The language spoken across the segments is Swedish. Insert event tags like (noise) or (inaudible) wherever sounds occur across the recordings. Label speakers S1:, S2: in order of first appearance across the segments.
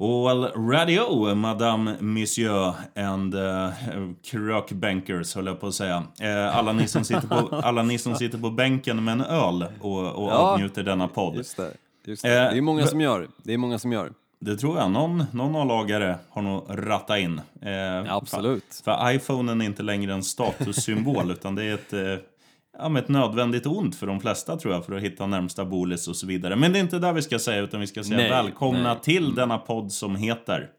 S1: All radio, madame, monsieur and uh, krökbänkers, höll jag på att säga. Uh, alla, ni som sitter på, (laughs) alla ni som sitter på bänken med en öl och, och
S2: Ja.
S1: avnjuter denna podd.
S2: Just det. Just det.
S1: Eh,
S2: det är många som gör. Det är många som gör.
S1: Det tror jag. Någon, någon A-lagare har nog rattat in.
S2: Ja, absolut.
S1: För, för iPhonen är inte längre en statussymbol, (laughs) utan det är ett, ja, men ett nödvändigt ont för de flesta tror jag, för att hitta närmsta bolis och så vidare. Men det är inte där vi ska säga, utan vi ska säga
S2: Nej,
S1: välkomna
S2: nej.
S1: till denna podd som heter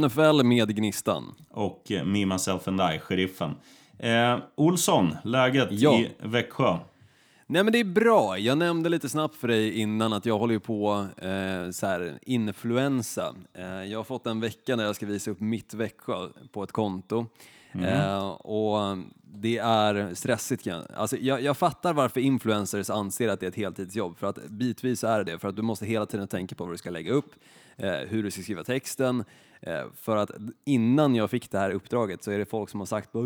S2: NFL med Gnistan.
S1: och eh, Me, Myself and I, sheriffen. Eh, Olsson, läget
S2: Ja.
S1: i Växjö?
S2: Nej men det är bra. Jag nämnde lite snabbt för dig innan att jag håller ju på eh, så här, influensa. Eh, jag har fått en vecka när jag ska visa upp mitt Växjö på ett konto. Mm. Eh, och det är stressigt. jag- Alltså, jag, jag fattar varför influencers anser att det är ett heltidsjobb. För att bitvis är det det. För att du måste hela tiden tänka på vad du ska lägga upp, eh, hur du ska skriva texten. Eh, för att innan jag fick det här uppdraget så är det folk som har sagt att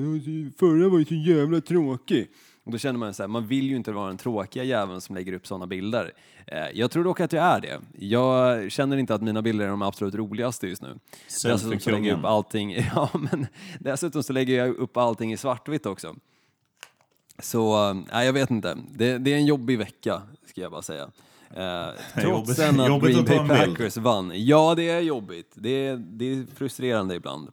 S2: förra var ju så jävla tråkig. Och då känner man så här, man vill ju inte vara den tråkiga jäveln som lägger upp sådana bilder. Eh, jag tror dock att jag är det. Jag känner inte att mina bilder är de absolut roligaste just nu. Dessutom så lägger jag upp allting, (laughs) ja men dessutom så lägger jag upp allting i svartvitt också. Så, eh, nej jag vet inte. Det, det är en jobbig vecka, ska jag bara säga. Eh, (laughs) trots sen att Green Bay. Packers vann. Ja, det är jobbigt. Det är, det är frustrerande ibland.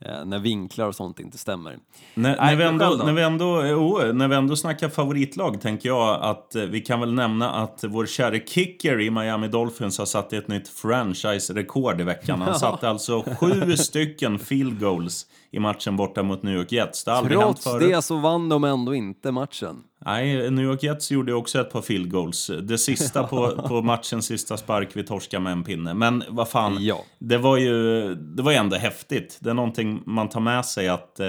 S2: Eh, när vinklar och sånt inte stämmer.
S1: När,
S2: Nej,
S1: när, vi ändå, när, vi ändå, oh, när vi ändå snackar favoritlag tänker jag att eh, vi kan väl nämna att vår käre kicker i Miami Dolphins har satt ett nytt franchise-rekord i veckan. Han satte alltså sju (laughs) stycken field goals i matchen borta mot New York Jets. Det har
S2: Trots det så vann de ändå inte matchen.
S1: Nej, New York Jets gjorde också ett par field goals. Det sista på, (laughs) på matchens sista spark, vi torskade med en pinne. Men vad fan,
S2: Ja.
S1: det var ju det var ju ändå häftigt. Det är någonting man tar med sig att... Eh,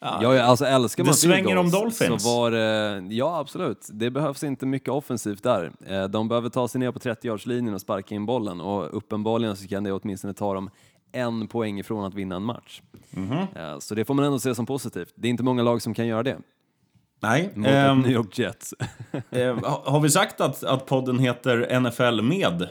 S2: Ja, alltså älskar
S1: Det
S2: man field
S1: svänger om Dolphins.
S2: Så var det, ja, absolut. Det behövs inte mycket offensivt där. Eh, De behöver ta sig ner på 30-yardslinjen och sparka in bollen och uppenbarligen så kan det åtminstone ta dem en poäng ifrån att vinna en match.
S1: Mhm.
S2: Eh, Så det får man ändå se som positivt. Det är inte många lag som kan göra det
S1: nej,
S2: mot
S1: ehm,
S2: New York Jets.
S1: Eh, ha- har vi sagt att, att podden heter NFL med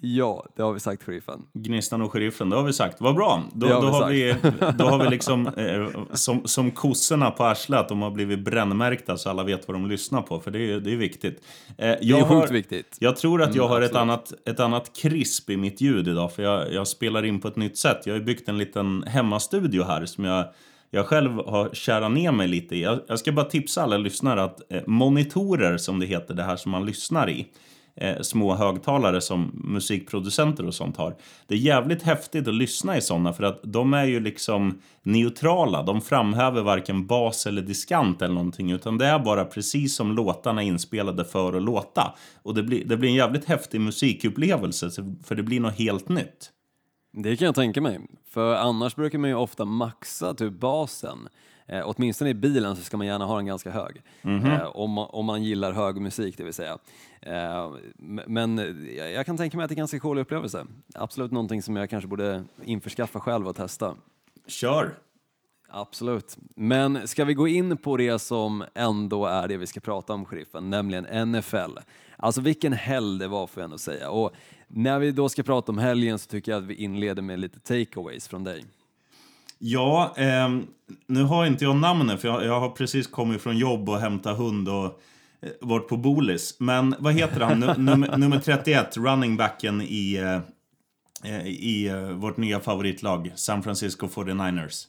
S2: ja, det har vi sagt sheriffen.
S1: Gnistan och Sheriffen? Det har vi sagt. Vad bra. Då,
S2: har
S1: då,
S2: vi
S1: har, vi, då har vi liksom eh, som, som kossorna på arslet, de har blivit brännmärkta så alla vet vad de lyssnar på, för det är, det är viktigt. Eh,
S2: Det är
S1: jag,
S2: sjukt
S1: har,
S2: viktigt.
S1: jag tror att jag
S2: Mm,
S1: har ett annat, ett annat krisp i mitt ljud idag, för jag, jag spelar in på ett nytt sätt. Jag har byggt en liten hemmastudio här som jag jag själv har kärat ner mig lite i. Jag, jag ska bara tipsa alla lyssnare att eh, monitorer, som det heter, det här som man lyssnar i, eh, små högtalare som musikproducenter och sånt har. Det är jävligt häftigt att lyssna i sådana för att de är ju liksom neutrala. De framhäver varken bas eller diskant eller någonting utan det är bara precis som låtarna är inspelade för att låta. Och det blir, det blir en jävligt häftig musikupplevelse för det blir något helt nytt.
S2: Det kan jag tänka mig. För annars brukar man ju ofta maxa typ basen. Eh, åtminstone i bilen så ska man gärna ha den ganska hög. Eh, om, man, om man gillar hög musik, det vill säga. Eh, men jag- jag kan tänka mig att det är en ganska cool upplevelse. Absolut någonting som jag kanske borde införskaffa själv och testa.
S1: Kör!
S2: Absolut. Men ska vi gå in på det som ändå är det vi ska prata om, sheriffen, nämligen NFL. Alltså vilken helg det var får jag ändå säga. Och när vi då ska prata om helgen så tycker jag att vi inleder med lite takeaways från dig.
S1: Ja, ehm, nu har inte jag namnet för jag, jag har precis kommit från jobb och hämtat hund och eh, varit på Bolis. Men vad heter han? Nu, nummer, nummer 31, running backen i, eh, eh, i eh, vårt nya favoritlag, San Francisco 49ers.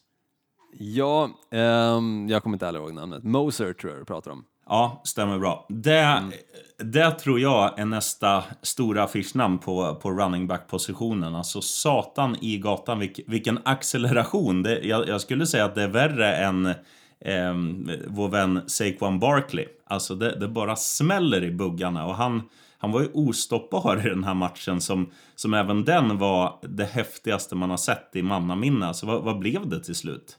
S2: Ja, ehm, jag kommer inte heller ihåg namnet. Moser tror jag du pratar om.
S1: Ja, stämmer bra. Det, det tror jag är nästa stora affischnamn på, på running back-positionen. Alltså satan i gatan, vilk, vilken acceleration. Det, jag, jag skulle säga att det är värre än ehm, vår vän Saquon Barkley. Alltså det, det bara smäller i buggarna och han, han var ju ostoppbar i den här matchen som, som även den var det häftigaste man har sett i mannaminne. Alltså vad, vad blev det till slut?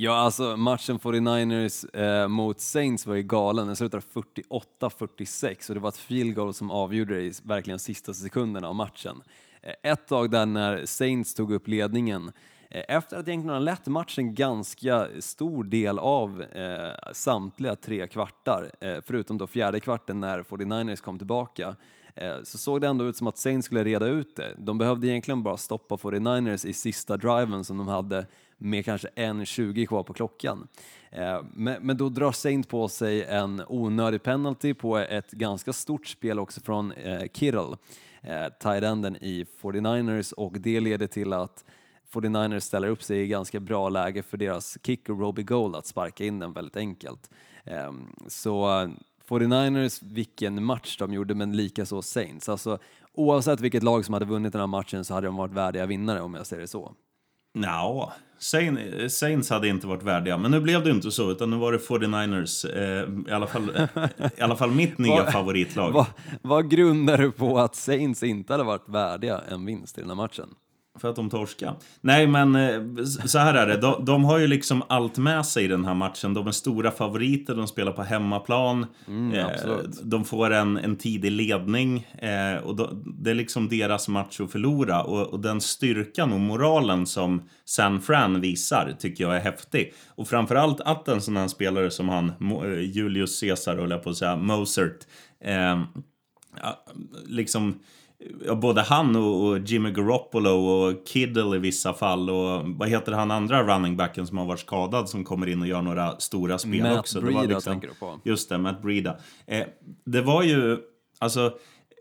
S2: Ja, alltså matchen 49ers eh, mot Saints var ju galen. Den slutade 48-46 och det var ett field goal som avgjorde det i verkligen sista sekunderna av matchen. Eh, ett tag där när Saints tog upp ledningen eh, efter att egentligen ha lett matchen ganska stor del av eh, samtliga tre kvartar, eh, förutom då fjärde kvarten när 49ers kom tillbaka, eh, så såg det ändå ut som att Saints skulle reda ut det. De behövde egentligen bara stoppa 49ers i sista driven som de hade med kanske 1.20 kvar på klockan. Eh, men, men då drar Saint på sig en onödig penalty på ett ganska stort spel också från eh, Kittle, eh, tight-enden i 49ers och det leder till att 49ers ställer upp sig i ganska bra läge för deras kicker Robbie Gold att sparka in den väldigt enkelt. Ehm, så 49ers, vilken match de gjorde, men likaså Saints. Alltså, oavsett vilket lag som hade vunnit den här matchen så hade de varit värdiga vinnare om jag säger det så.
S1: Ja, Saints hade inte varit värdiga, men nu blev det inte så, utan nu var det 49ers, eh, i, alla fall, i alla fall mitt nya (laughs) favoritlag.
S2: Vad, vad grundar du på att Saints inte hade varit värdiga en vinst i den här matchen?
S1: För att de torskar. Nej, men eh, så här är det. De, de, har ju liksom allt med sig i den här matchen. De är stora favoriter, de spelar på hemmaplan.
S2: Mm, eh,
S1: de får en, en tidig ledning. Eh, och då, det är liksom deras match att förlora. Och, och, den styrkan och moralen som San Fran visar tycker jag är häftig. Och framförallt att en sån här spelare som han, eh, Julius Caesar, höll jag på att säga, Mozart, eh, liksom både han och, och, Jimmy Garoppolo och Kiddle i vissa fall och vad heter han andra running backen som har varit skadad som kommer in och gör några stora spel
S2: Matt
S1: också.
S2: Breida liksom, tänker du på.
S1: Just det, Matt Breida. Eh, det var ju, alltså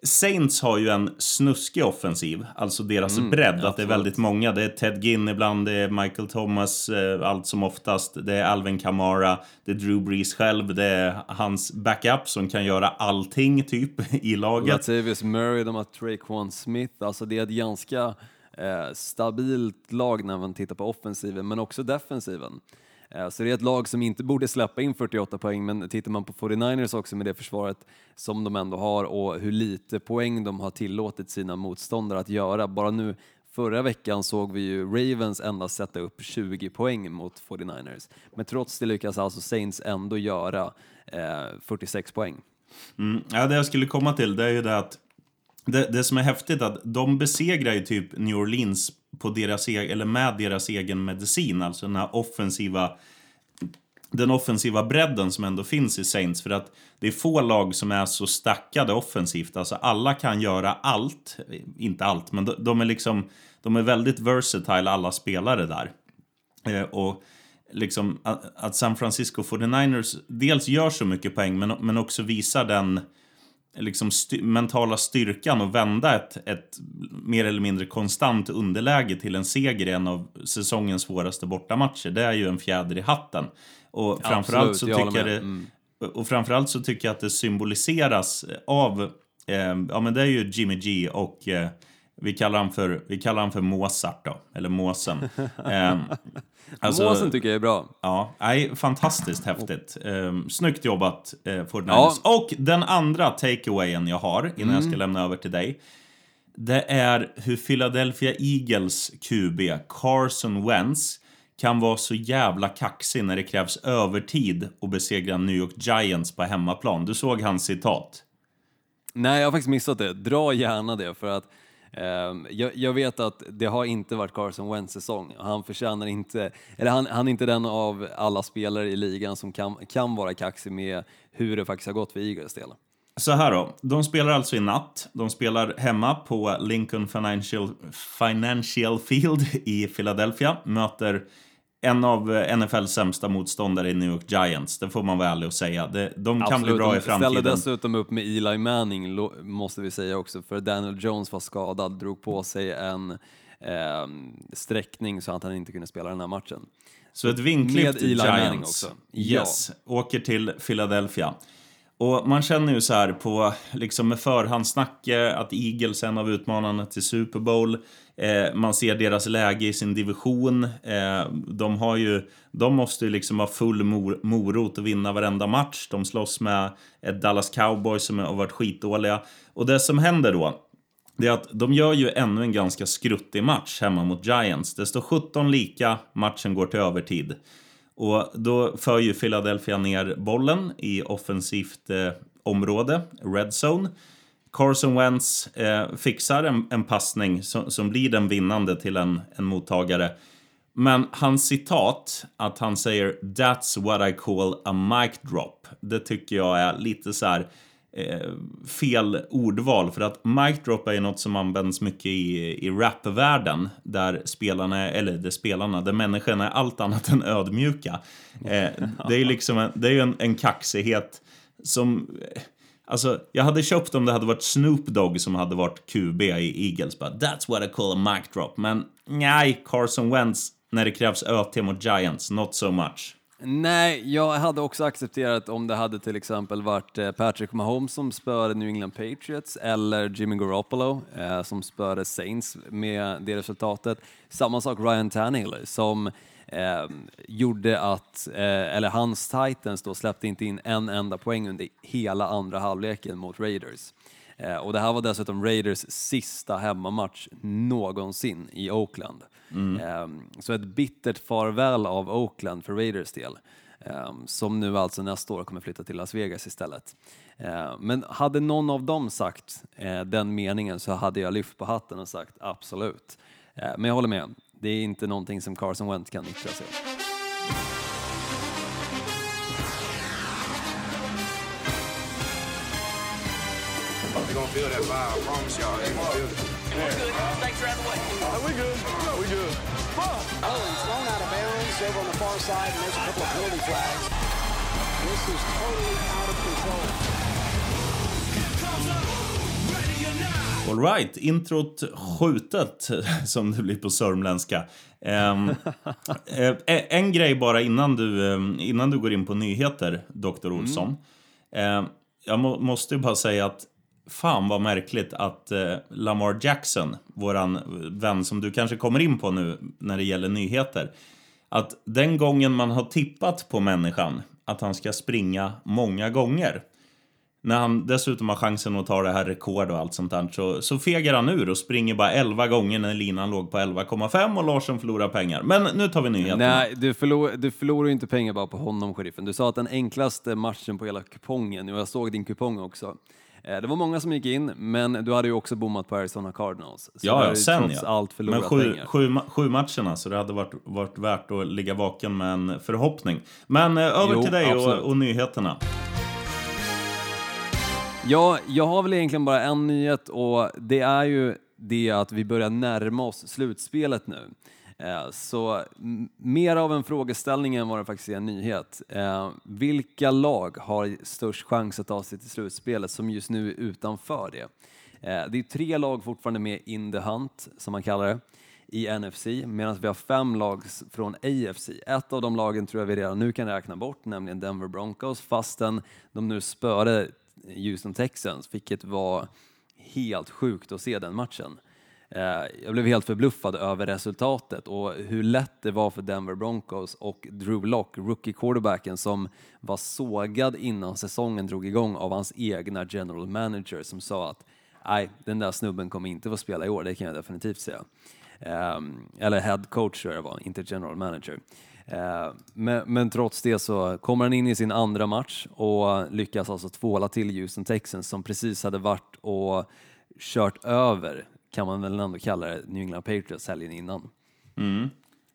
S1: Saints har ju en snuskig offensiv, alltså deras mm, bredd. Att det är väldigt många. Det är Ted Ginn ibland, det är Michael Thomas eh, allt som oftast. Det är Alvin Kamara, det är Drew Brees själv, det är hans backup som kan göra allting typ i laget.
S2: Latavius Murray, de har Traquan Smith. Alltså det är ett ganska eh, stabilt lag när man tittar på offensiven, men också defensiven. Eh, så det är ett lag som inte borde släppa in 48 poäng, men tittar man på 49ers också med det försvaret som de ändå har och hur lite poäng de har tillåtit sina motståndare att göra. Bara nu förra veckan såg vi ju Ravens endast sätta upp 20 poäng mot 49ers. Men trots det lyckas alltså Saints ändå göra eh, 46 poäng.
S1: Mm. Ja, det jag skulle komma till det är ju det att det, det som är häftigt är att de besegrar ju typ New Orleans på deras, e- eller med deras egen medicin, alltså den här offensiva den offensiva bredden som ändå finns i Saints. För att det är få lag som är så stackade offensivt. Alltså alla kan göra allt. Inte allt, men de, är liksom... De är väldigt versatile alla spelare där. Eh, och liksom att, att San Francisco 49ers dels gör så mycket poäng men, men också visar den liksom styr mentala styrkan att vända ett, ett mer eller mindre konstant underläge till en seger i en av säsongens svåraste bortamatcher. Det är ju en fjäder i hatten. Och framförallt, Absolut, så tycker jag det, mm. och framförallt så tycker jag att det symboliseras av, eh, ja men det är ju Jimmy G och eh, vi kallar han för, vi kallar han för Mozart då, eller Måsen. (laughs) eh,
S2: alltså, Måsen tycker jag är bra.
S1: Ja, nej, fantastiskt häftigt. Eh, snyggt jobbat, eh, Ja. Och den andra takeawayen jag har, innan mm. jag ska mm. lämna över till dig. Det är hur Philadelphia Eagles QB, Carson Wentz, kan vara så jävla kaxig när det krävs övertid och besegra New York Giants på hemmaplan. Du såg hans citat.
S2: Nej, jag har faktiskt missat det. Dra gärna det, för att Ehm, jag, jag, vet att det har inte varit Carson Wentz säsong. Han förtjänar inte, eller han, han är inte den av alla spelare i ligan som kan, kan vara kaxig med hur det faktiskt har gått för Eagles del.
S1: Så här då, de spelar alltså i natt. De spelar hemma på Lincoln Financial, Financial Field i Philadelphia. Möter en av NFLs sämsta motståndare i New York Giants, det får man vara ärlig och säga. De, de kan bli bra i framtiden.
S2: De ställde dessutom upp med Eli Manning, måste vi säga också, för Daniel Jones var skadad, drog på sig en eh, sträckning så att han inte kunde spela den här matchen.
S1: Så ett vinklipp till Giants. också. Yes, ja. åker till Philadelphia. Och man känner ju så här på, liksom med förhandssnack, att Eagles är en av utmanarna till Super Bowl. Eh, man ser deras läge i sin division. Eh, de, har ju, de måste ju liksom ha full mor morot och vinna varenda match. De slåss med ett Dallas Cowboys som har varit skitdåliga. Och det som händer då, det är att de gör ju ännu en ganska skruttig match hemma mot Giants. Det står 17 lika, matchen går till övertid. Och då för ju Philadelphia ner bollen i offensivt eh, område, red zone. Carson Wentz eh, fixar en, en passning som, som, blir den vinnande till en, en mottagare. Men hans citat, att han säger “That's what I call a mic drop”, det tycker jag är lite så här... eh, fel ordval. För att mic drop är ju något som används mycket i, i rapvärlden. Där spelarna, eller det spelarna, där människorna är allt annat än ödmjuka. Eh, det är ju liksom en, det är en, en kaxighet som... Alltså, jag hade köpt om det hade varit Snoop Dogg som hade varit QB i Eagles. But that's what I call a mic drop. Men nej, Carson Wentz när det krävs ÖT mot Giants, not so much.
S2: Nej, jag hade också accepterat om det hade till exempel varit eh, Patrick Mahomes som spöade New England Patriots eller Jimmy Garoppolo eh, som spöade Saints med det resultatet. Samma sak Ryan Tannehill som eh, gjorde att, eh, eller hans Titans då släppte inte in en enda poäng under hela andra halvleken mot Raiders. Eh, och det här var dessutom Raiders sista hemmamatch någonsin i Oakland. Mm. Så ett bittert farväl av Oakland för Raiders del. Som nu alltså nästa år kommer flytta till Las Vegas istället. Men hade någon av dem sagt eh, den meningen så hade jag lyft på hatten och sagt absolut. Men jag håller med, det är inte någonting som Carson Wentz kan yttra sig om. gonna feel that vibe. I promise y'all. Feel it. We're good. Thanks for having way. Oh, we good. We good. Oh, he's thrown out of bounds over on the far side, and there's a couple of flags. This is totally out of control. Alright, introt skjutet (laughs) som det blir på sörmländska. Um, (laughs) en grej bara innan du, innan du går in på nyheter, Dr. Olsson. Mm. Um, jag må, måste bara säga att fan vad märkligt att eh, Lamar Jackson, våran vän som du kanske kommer in på nu när det gäller nyheter, att den gången man har tippat på människan att han ska springa många gånger, när han dessutom har chansen att ta det här rekord och allt sånt där, så, så fegar han ur och springer bara 11 gånger när linan låg på 11,5 och Larsson förlorar pengar. Men nu tar vi nyheterna. Nej, du, förlor, du förlorar ju inte pengar bara på honom, sheriffen. Du sa att den enklaste matchen på hela kupongen, och jag såg din kupong också, Eh, det var många som gick in, men du hade ju också bommat på Arizona Cardinals. Så
S1: ja, ja sen
S2: trots
S1: ja.
S2: allt
S1: men sju, sju, sju, matcherna, så det hade varit, varit värt att ligga vaken med en förhoppning. Men eh, över jo, till dig och, och, nyheterna.
S2: Ja, jag har väl egentligen bara en nyhet och det är ju det att vi börjar närma oss slutspelet nu. Eh, så mer av en frågeställning än vad det faktiskt är en nyhet. Eh, vilka lag har störst chans att ta sig till slutspelet som just nu är utanför det? Eh, det är tre lag fortfarande med in the hunt, som man kallar det, i NFC, medan vi har fem lag från AFC. Ett av de lagen tror jag vi redan nu kan räkna bort, nämligen Denver Broncos, fastän de nu spöade Houston Texans, vilket var helt sjukt att se den matchen. Eh, jag blev helt förbluffad över resultatet och hur lätt det var för Denver Broncos och Drew Lock, rookie quarterbacken som var sågad innan säsongen drog igång av hans egna general manager som sa att nej, den där snubben kommer inte få spela i år, det kan jag definitivt säga. Ehm, eller head coach tror jag det var, inte general manager. Uh, men, men, trots det så kommer han in i sin andra match och lyckas alltså tvåla till Houston Texans som precis hade varit och kört över kan man väl ändå kalla det, New England Patriots helgen innan. Mm.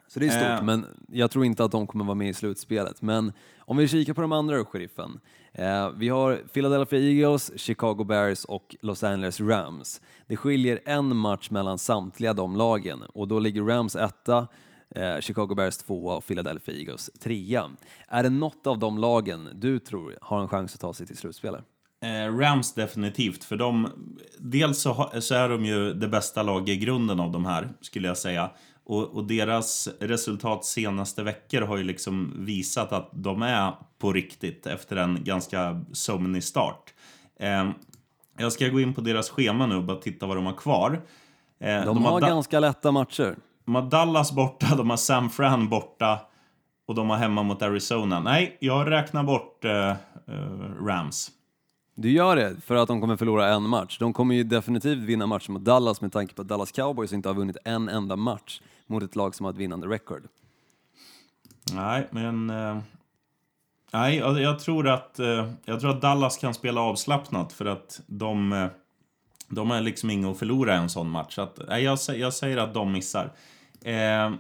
S2: Så det är stort, äh. men jag tror inte att de kommer vara med i slutspelet. Men om vi kikar på de andra, sheriffen. Eh, vi har Philadelphia Eagles, Chicago Bears och Los Angeles Rams. Det skiljer en match mellan samtliga de lagen och då ligger Rams etta, eh, Chicago Bears tvåa och Philadelphia Eagles trea. Är det något av de lagen du tror har en chans att ta sig till slutspelet?
S1: Eh, Rams definitivt, för de... Dels så, ha, så, är de ju det bästa laget i grunden av de här, skulle jag säga. Och, och, deras resultat senaste veckor har ju liksom visat att de är på riktigt efter en ganska sömnig start. Eh, jag ska gå in på deras schema nu och bara titta vad de har kvar.
S2: Eh, de, de, har, har ganska lätta matcher.
S1: De har Dallas borta, de har San Fran borta och de har hemma mot Arizona. Nej, jag räknar bort eh, eh Rams.
S2: Du gör det för att de kommer förlora en match. De kommer ju definitivt vinna matchen mot Dallas med tanke på att Dallas Cowboys inte har vunnit en enda match mot ett lag som har ett vinnande record.
S1: Nej, men... Eh, nej, jag, jag, tror att, eh, jag tror att Dallas kan spela avslappnat för att de... Eh, de är liksom inget att förlora i en sån match. Att, nej, jag, jag säger att de missar. Eh,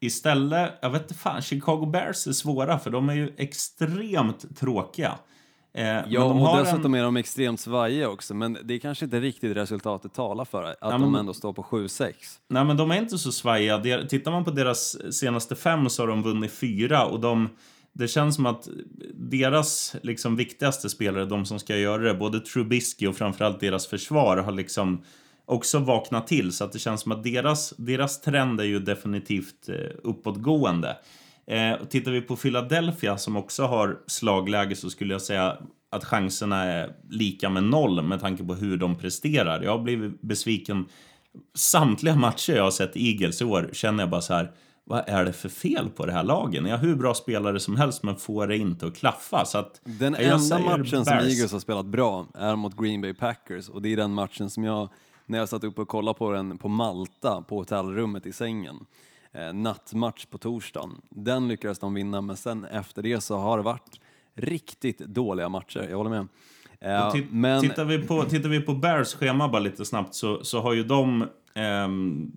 S1: istället, jag vet inte fan, Chicago Bears är svåra för de är ju extremt tråkiga. Eh,
S2: Ja,
S1: de
S2: och dessutom
S1: en,
S2: är de extremt svajiga också, men det är kanske inte riktigt resultatet talar för att
S1: men-
S2: de ändå står på 7-6.
S1: Nej, men de är inte så svajiga. De- Tittar man på deras senaste fem så har de vunnit fyra och de... Det känns som att deras liksom viktigaste spelare, de som ska göra det, både Trubisky och framförallt deras försvar har liksom också vaknat till. Så att det känns som att deras, deras trend är ju definitivt eh, uppåtgående. Eh, och tittar vi på Philadelphia som också har slagläge så skulle jag säga att chanserna är lika med noll med tanke på hur de presterar. Jag har blivit besviken samtliga matcher jag har sett Eagles i år känner jag bara så här, vad är det för fel på det här lagen? Jag har hur bra spelare som helst men får det inte att klaffa. Så att,
S2: Den enda matchen som
S1: Bears.
S2: Eagles har spelat bra är mot Green Bay Packers och det är den matchen som jag, när jag satt upp och kollade på den på Malta på hotellrummet i sängen, eh, nattmatch på torsdagen, den lyckades de vinna men sen efter det så har det varit riktigt dåliga matcher, jag håller med. Eh, men
S1: tittar, vi på, tittar vi på Bears schema bara lite snabbt så, så har ju de ehm,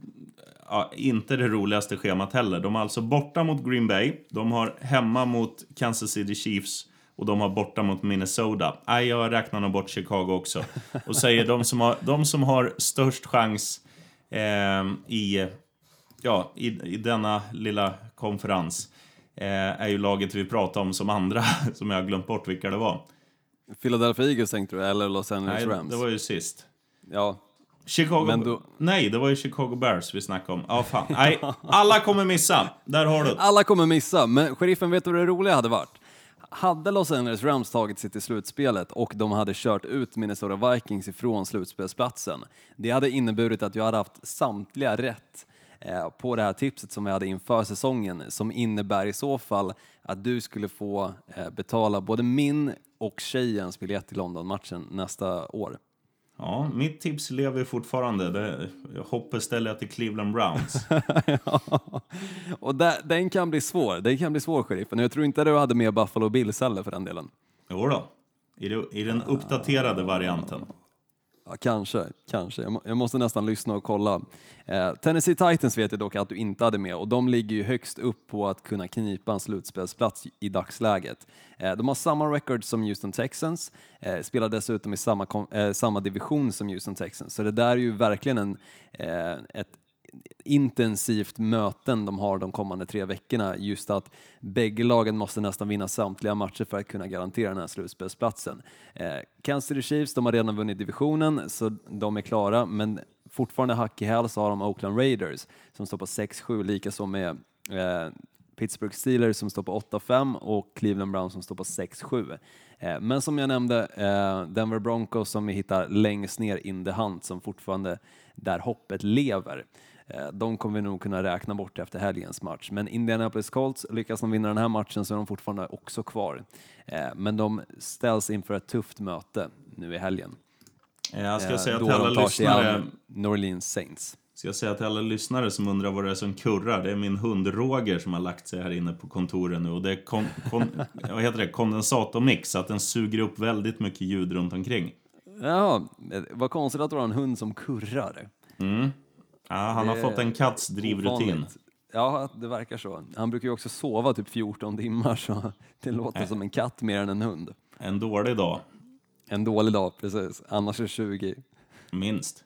S1: ja, inte det roligaste schemat heller. De har alltså borta mot Green Bay, de har hemma mot Kansas City Chiefs och de har borta mot Minnesota. Nej, jag räknar nog bort Chicago också. Och säger de som har, de som har störst chans ehm, i, ja, i, i denna lilla konferens eh, är ju laget vi pratar om som andra, (laughs) som jag har glömt bort vilka det var.
S2: Philadelphia Eagles tänkte du, eller Los Angeles
S1: Nej,
S2: Rams?
S1: det var ju sist.
S2: Ja,
S1: Chicago...
S2: Då-
S1: Nej, det var ju Chicago Bears vi snackade om. Ja, fan. Nej, alla kommer missa. Där har du.
S2: Alla kommer missa, men sheriffen, vet du vad det roliga hade varit? Hade Los Angeles Rams tagit sig till slutspelet och de hade kört ut Minnesota Vikings ifrån slutspelsplatsen, det hade inneburit att jag hade haft samtliga rätt eh, på det här tipset som vi hade inför säsongen, som innebär i så fall att du skulle få eh, betala både min och tjejens biljett till London-matchen nästa år.
S1: Ja, mitt tips lever fortfarande. Det, jag hoppas ställer jag till Cleveland Browns. (laughs)
S2: och där, den kan bli svår, den kan bli svår sheriffen. Jag tror inte du hade med Buffalo Bills heller för den delen.
S1: Jo då. I, det, I den uppdaterade varianten.
S2: Ja, kanske, kanske. Jag, må, jag måste nästan lyssna och kolla. Eh, Tennessee Titans vet jag dock att du inte hade med och de ligger ju högst upp på att kunna knipa en slutspelsplats i dagsläget. Eh, de har samma record som Houston Texans, eh, spelar dessutom i samma, eh, samma division som Houston Texans, så det där är ju verkligen en, eh, ett intensivt möten de har de kommande tre veckorna. Just att bägge lagen måste nästan vinna samtliga matcher för att kunna garantera den här slutspelsplatsen. Eh, Kansas City Chiefs, de har redan vunnit divisionen så de är klara, men fortfarande hack i häl så har de Oakland Raiders som står på 6-7, likaså med eh, Pittsburgh Steelers som står på 8-5 och Cleveland Browns som står på 6-7. Eh, Men som jag nämnde, eh, Denver Broncos som vi hittar längst ner in the hunt som fortfarande där hoppet lever. Eh, De kommer vi nog kunna räkna bort efter helgens match. Men Indianapolis Colts, lyckas de vinna den här matchen så är de fortfarande också kvar. Eh, Men de ställs inför ett tufft möte nu i helgen.
S1: Jag ska
S2: Eh,
S1: säga
S2: då
S1: till alla
S2: de tar sig
S1: lyssnare...
S2: an New Orleans Saints.
S1: Ska jag säga till alla lyssnare som undrar vad det är som kurrar. Det är min hund Roger som har lagt sig här inne på kontoret nu. Och det är kon, kon, (laughs) vad heter det? kondensatormix, så att den suger upp väldigt mycket ljud runt omkring.
S2: Ja, vad konstigt att du har en hund som kurrar.
S1: Ja, han har
S2: Det
S1: fått en katts drivrutin.
S2: Ja, det verkar så. Han brukar ju också sova typ 14 timmar så det låter som en katt mer än en hund.
S1: En dålig dag,
S2: En dålig dag, precis. Annars är det 20.
S1: minst.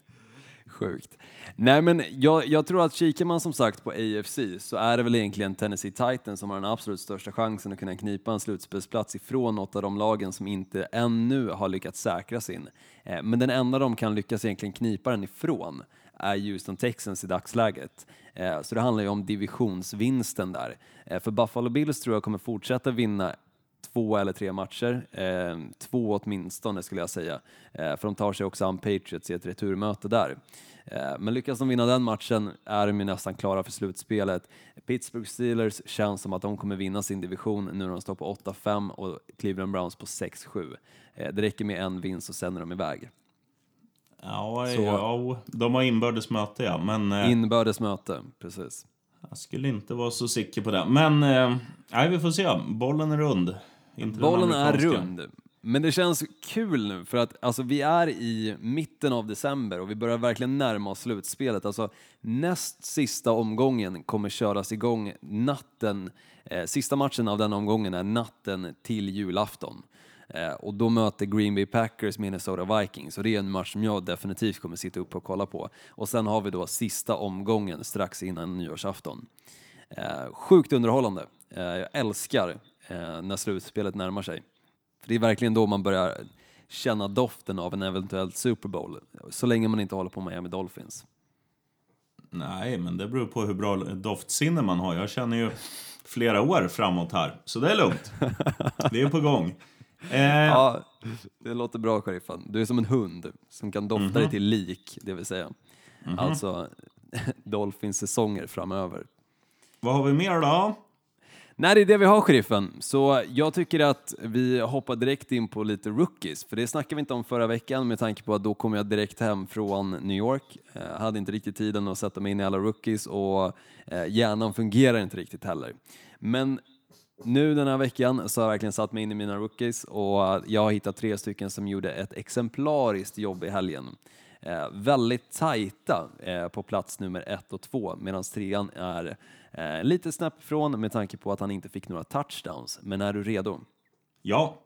S2: Sjukt. Nej men jag, jag tror att kikar man som sagt på AFC så är det väl egentligen Tennessee Titans som har den absolut största chansen att kunna knipa en slutspelsplats ifrån något av de lagen som inte ännu har lyckats säkra sin. Eh, Men den enda de kan lyckas egentligen knipa den ifrån är Houston Texans i dagsläget. Eh, så det handlar ju om divisionsvinsten där. Eh, för Buffalo Bills tror jag kommer fortsätta vinna två eller tre matcher. Eh, två åtminstone skulle jag säga. Eh, för de tar sig också an Patriots i ett returmöte där. Eh, men lyckas de vinna den matchen är de ju nästan klara för slutspelet. Pittsburgh Steelers känns som att de kommer vinna sin division nu när de står på 8-5 och Cleveland Browns på 6-7. Eh, det räcker med en vinst och sen är de iväg.
S1: Ja,
S2: Så-
S1: ja, de har inbördes möte ja, men eh,
S2: Inbördes möte, precis.
S1: jag skulle inte vara så säker på det. Men, eh, nej, vi får se. Bollen är rund. Inte
S2: Bollen är rund. Men det känns kul nu för att alltså, vi är i mitten av december och vi börjar verkligen närma oss slutspelet. Alltså, näst sista omgången kommer köras igång natten, eh, sista matchen av den omgången är natten till julafton. Eh, och då möter Green Bay Packers Minnesota Vikings och det är en match som jag definitivt kommer sitta upp och kolla på. Och sen har vi då sista omgången strax innan nyårsafton. Eh, sjukt underhållande. Eh, jag älskar eh, när slutspelet närmar sig. För det är verkligen då man börjar känna doften av en eventuell Super Bowl, så länge man inte håller på Miami Dolphins.
S1: Nej, men det beror på hur bra doftsinne man har. Jag känner ju flera år framåt här, så det är lugnt. (laughs) Vi är på gång.
S2: Eh... Ja, det låter bra, sheriffen. Du är som en hund som kan dofta mm -hmm. dig till lik, det vill säga. Mm -hmm. Alltså, (laughs) Dolphins säsonger framöver.
S1: Vad har vi mer då?
S2: Nej, det är det vi har, sheriffen. Så jag tycker att vi hoppar direkt in på lite rookies, för det snackade vi inte om förra veckan med tanke på att då kom jag direkt hem från New York. Jag eh, hade inte riktigt tiden att sätta mig in i alla rookies och eh, hjärnan fungerar inte riktigt heller. Men nu den här veckan så har jag verkligen satt mig in i mina rookies och jag har hittat tre stycken som gjorde ett exemplariskt jobb i helgen. Eh, väldigt tajta eh, på plats nummer ett och två medan trean är eh, lite snäpp ifrån med tanke på att han inte fick några touchdowns. Men är du redo?
S1: Ja.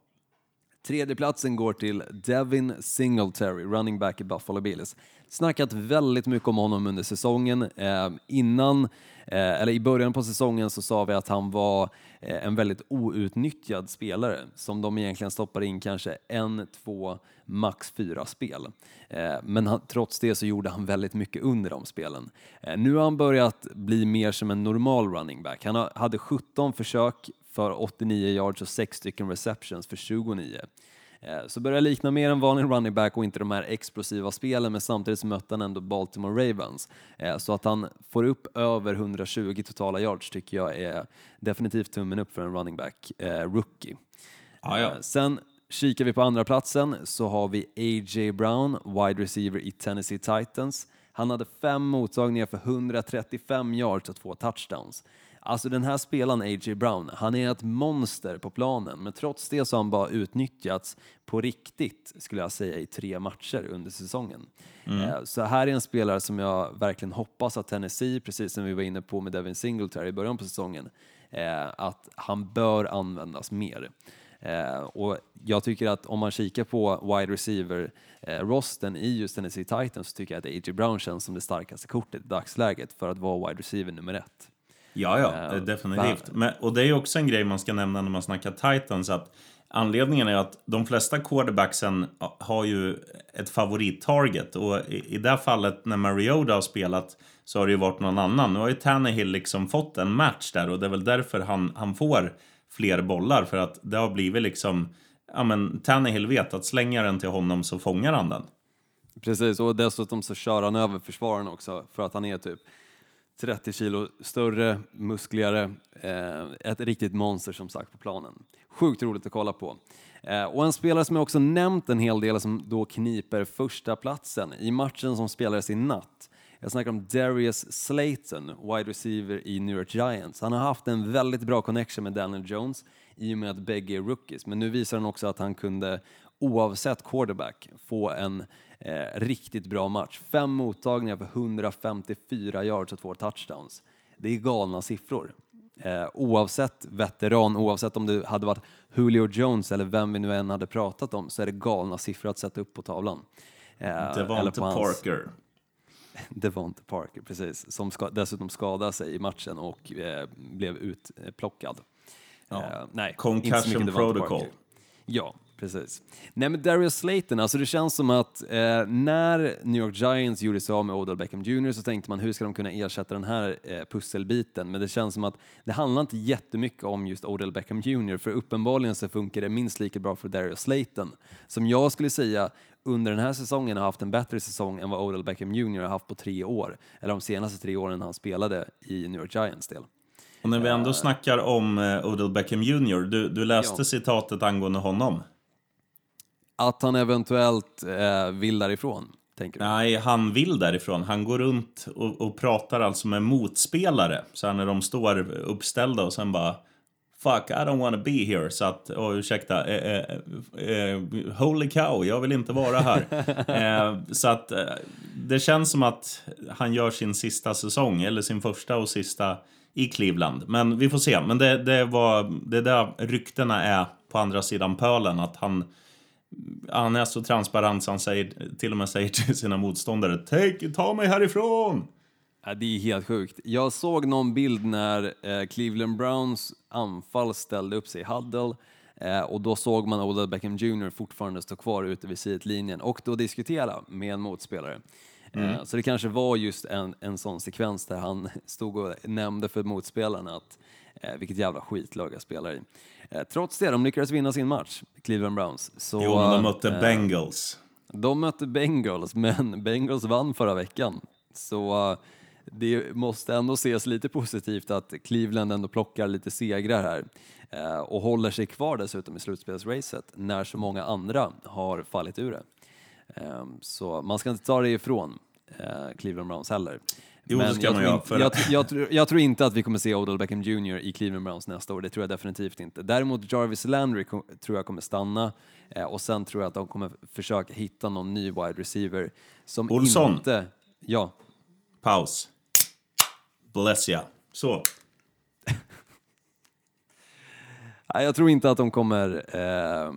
S2: Tredjeplatsen går till Devin Singletary, running back i Buffalo Bills. Snackat väldigt mycket om honom under säsongen. Eh, innan, eh, eller i början på säsongen så sa vi att han var eh, en väldigt outnyttjad spelare som de egentligen stoppar in kanske en, två, max fyra spel. Eh, men han, trots det så gjorde han väldigt mycket under de spelen. Eh, nu har han börjat bli mer som en normal running back. Han hade 17 försök för 89 yards och 6 stycken receptions för 29. Eh, så börjar likna mer en vanlig running back och inte de här explosiva spelen, men samtidigt så mötte han ändå Baltimore Ravens. Så att han får upp över 120 totala yards tycker jag är definitivt tummen upp för en running back, eh, rookie.
S1: Ah, ja.
S2: Sen kikar vi på andra platsen så har vi A.J. Brown, wide receiver i Tennessee Titans. Han hade fem mottagningar för 135 yards och två touchdowns. Alltså den här spelaren, A.J. Brown, han är ett monster på planen, men trots det så har han bara utnyttjats på riktigt, skulle jag säga, i tre matcher under säsongen. Mm. Eh, så här är en spelare som jag verkligen hoppas att Tennessee, precis som vi var inne på med Devin Singletary i början på säsongen, eh, att han bör användas mer. Eh, och jag tycker att om man kikar på wide receiver-rosten i just Tennessee Titans så tycker jag att A.J. Brown känns som det starkaste kortet i dagsläget för att vara wide receiver nummer ett.
S1: Ja, ja, uh, definitivt. Men, och det är också en grej man ska nämna när man snackar Titans, att anledningen är att de flesta quarterbacksen har ju ett favorittarget och i, i det fallet när Mariota har spelat så har det ju varit någon annan. Nu har ju Tannehill liksom fått en match där och det är väl därför han, han får fler bollar för att det har blivit liksom, ja men Tannehill vet att slänger den till honom så fångar han den.
S2: Precis, och dessutom så kör han över försvararen också för att han är typ 30 kilo större, muskligare, eh, ett riktigt monster som sagt på planen. Sjukt roligt att kolla på. Eh, och en spelare som jag också nämnt en hel del som då kniper första platsen i matchen som spelades i natt. Jag snackar om Darius Slayton, wide receiver i New York Giants. Han har haft en väldigt bra connection med Daniel Jones i och med att bägge är rookies, men nu visar han också att han kunde oavsett quarterback få en Eh, riktigt bra match. Fem mottagningar för 154 yards och två touchdowns. Det är galna siffror. Eh, oavsett veteran, oavsett om det hade varit Julio Jones eller vem vi nu än hade pratat om, så är det galna siffror att sätta upp på tavlan.
S1: Eh, Devonte Parker. (laughs)
S2: Devonte Parker, precis. Som ska, dessutom skadade sig i matchen och eh, blev utplockad.
S1: Ja. Eh, nej, Concussion protocol.
S2: Ja, Precis. Nej men Darius Slayton, alltså det känns som att eh, när New York Giants gjorde sig av med Odell Beckham Jr så tänkte man hur ska de kunna ersätta den här eh, pusselbiten? Men det känns som att det handlar inte jättemycket om just Odell Beckham Jr för uppenbarligen så funkar det minst lika bra för Darius Slayton som jag skulle säga under den här säsongen har haft en bättre säsong än vad Odell Beckham Jr har haft på tre år, eller de senaste tre åren han spelade i New York Giants del.
S1: Och när vi ändå uh, snackar om uh, Odell Beckham Jr, du, du läste ja. citatet angående honom?
S2: Att han eventuellt eh, vill därifrån? Tänker du?
S1: Nej, han vill därifrån. Han går runt och, och pratar alltså med motspelare. Så när de står uppställda och sen bara Fuck, I don't wanna be here. Så att, oh, ursäkta, eh, eh, eh, holy cow, jag vill inte vara här. (laughs) eh, så att eh, det känns som att han gör sin sista säsong, eller sin första och sista i Cleveland. Men vi får se. Men det, det var det där ryktena är på andra sidan pölen, att han han är så transparent så han säger, till och med säger till sina motståndare Take, ta mig härifrån!
S2: Ja, det är helt sjukt. Jag såg någon bild när eh, Cleveland Browns anfall ställde upp sig i huddle eh, och då såg man Odell Beckham Jr fortfarande stå kvar ute vid sidlinjen och då diskutera med en motspelare. Mm. Eh, så det kanske var just en, en sån sekvens där han stod och nämnde för motspelarna att eh, vilket jävla skitlag jag spelar i. Eh, trots det, de lyckades vinna sin match, Cleveland Browns.
S1: Så, jo, men de mötte eh, Bengals.
S2: De mötte Bengals, (laughs) men Bengals vann förra veckan. Så det måste ändå ses lite positivt att Cleveland ändå plockar lite segrar här eh, och håller sig kvar dessutom i slutspelsracet när så många andra har fallit ur det. Eh, så man ska inte ta det ifrån eh, Cleveland Browns heller.
S1: Jo, Men ska
S2: jag,
S1: man
S2: tror,
S1: för...
S2: jag, jag, jag, tror inte att vi kommer se Odell Beckham Jr i Cleveland Browns nästa år, det tror jag definitivt inte. Däremot Jarvis Landry tror jag kommer stanna och sen tror jag att de kommer försöka hitta någon ny wide receiver som
S1: Olsson.
S2: inte... Ja.
S1: Paus. Bless ya. Så. (laughs)
S2: jag tror inte att de kommer... Eh,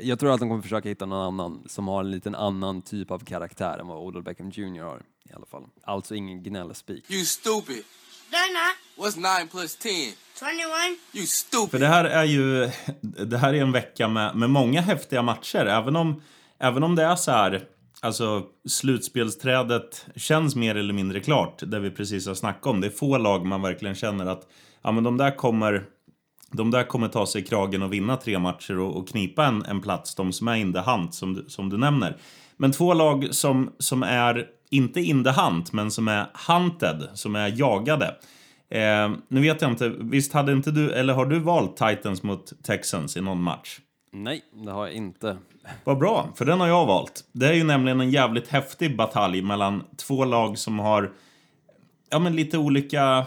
S2: jag tror att de kommer försöka hitta någon annan som har en liten annan typ av karaktär än vad Odell Beckham Jr har i alla fall. Alltså ingen gnällspik.
S3: You stupid.
S4: They're
S3: What's 9 plus 10?
S4: 21.
S3: You stupid.
S1: För det här är ju... Det här är en vecka med, med många häftiga matcher. Även om, även om det är så här Alltså, slutspelsträdet känns mer eller mindre klart, det vi precis har snackat om. Det är få lag man verkligen känner att ja, men de där kommer de där kommer ta sig i kragen och vinna tre matcher och, och knipa en, en plats, de som är in the hunt, som, du, som du nämner. Men två lag som, som är, inte in the hunt, men som är hunted, som är jagade. Eh, nu vet jag inte, visst hade inte du, eller har du valt Titans mot Texans i någon match?
S2: Nej, det har jag inte.
S1: Vad bra, för den har jag valt. Det är ju nämligen en jävligt häftig batalj mellan två lag som har ja, men lite olika,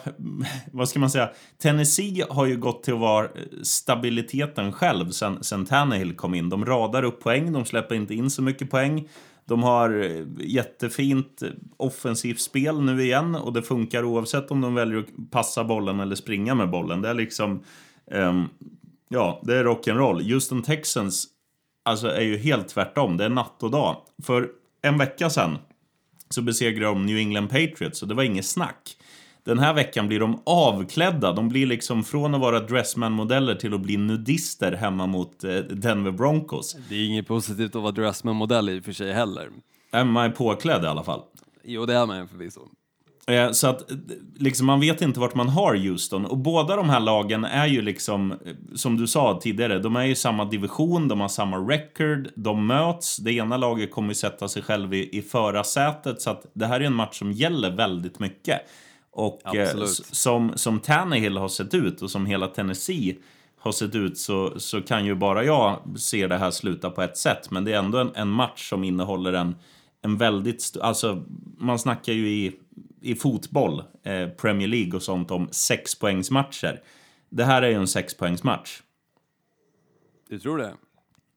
S1: vad ska man säga? Tennessee har ju gått till att vara stabiliteten själv sen, sen Tannehill kom in. De radar upp poäng, de släpper inte in så mycket poäng. De har eh, jättefint eh, offensivt spel nu igen och det funkar oavsett om de väljer att passa bollen eller springa med bollen. Det är liksom, um, ja, det är rock'n'roll. Houston Texans alltså är ju helt tvärtom. Det är natt och dag. För en vecka sedan så besegrade de New England Patriots och det var inget snack. Den här veckan blir de avklädda. De blir liksom från att vara dressman-modeller till att bli nudister hemma mot eh, Denver Broncos.
S2: Det är inget positivt att vara dressman-modell i och för sig heller.
S1: Man är påklädd i alla fall.
S2: Jo, det är man förvisso.
S1: Eh, så att liksom, man vet inte vart man har Houston. Och båda de här lagen är ju liksom, eh, som du sa tidigare, de är ju samma division, de har samma record, de möts. Det ena laget kommer sätta sig själv i, i förarsätet. Så att det här är en match som gäller väldigt mycket. Och eh, som, som Tannehill har sett ut och som hela Tennessee har sett ut så, så kan ju bara jag se det här sluta på ett sätt. Men det är ändå en, en match som innehåller en, en väldigt... Alltså, man snackar ju i i fotboll, eh, Premier League och sånt, om sexpoängsmatcher. Det här är ju en sexpoängsmatch.
S2: Du tror det?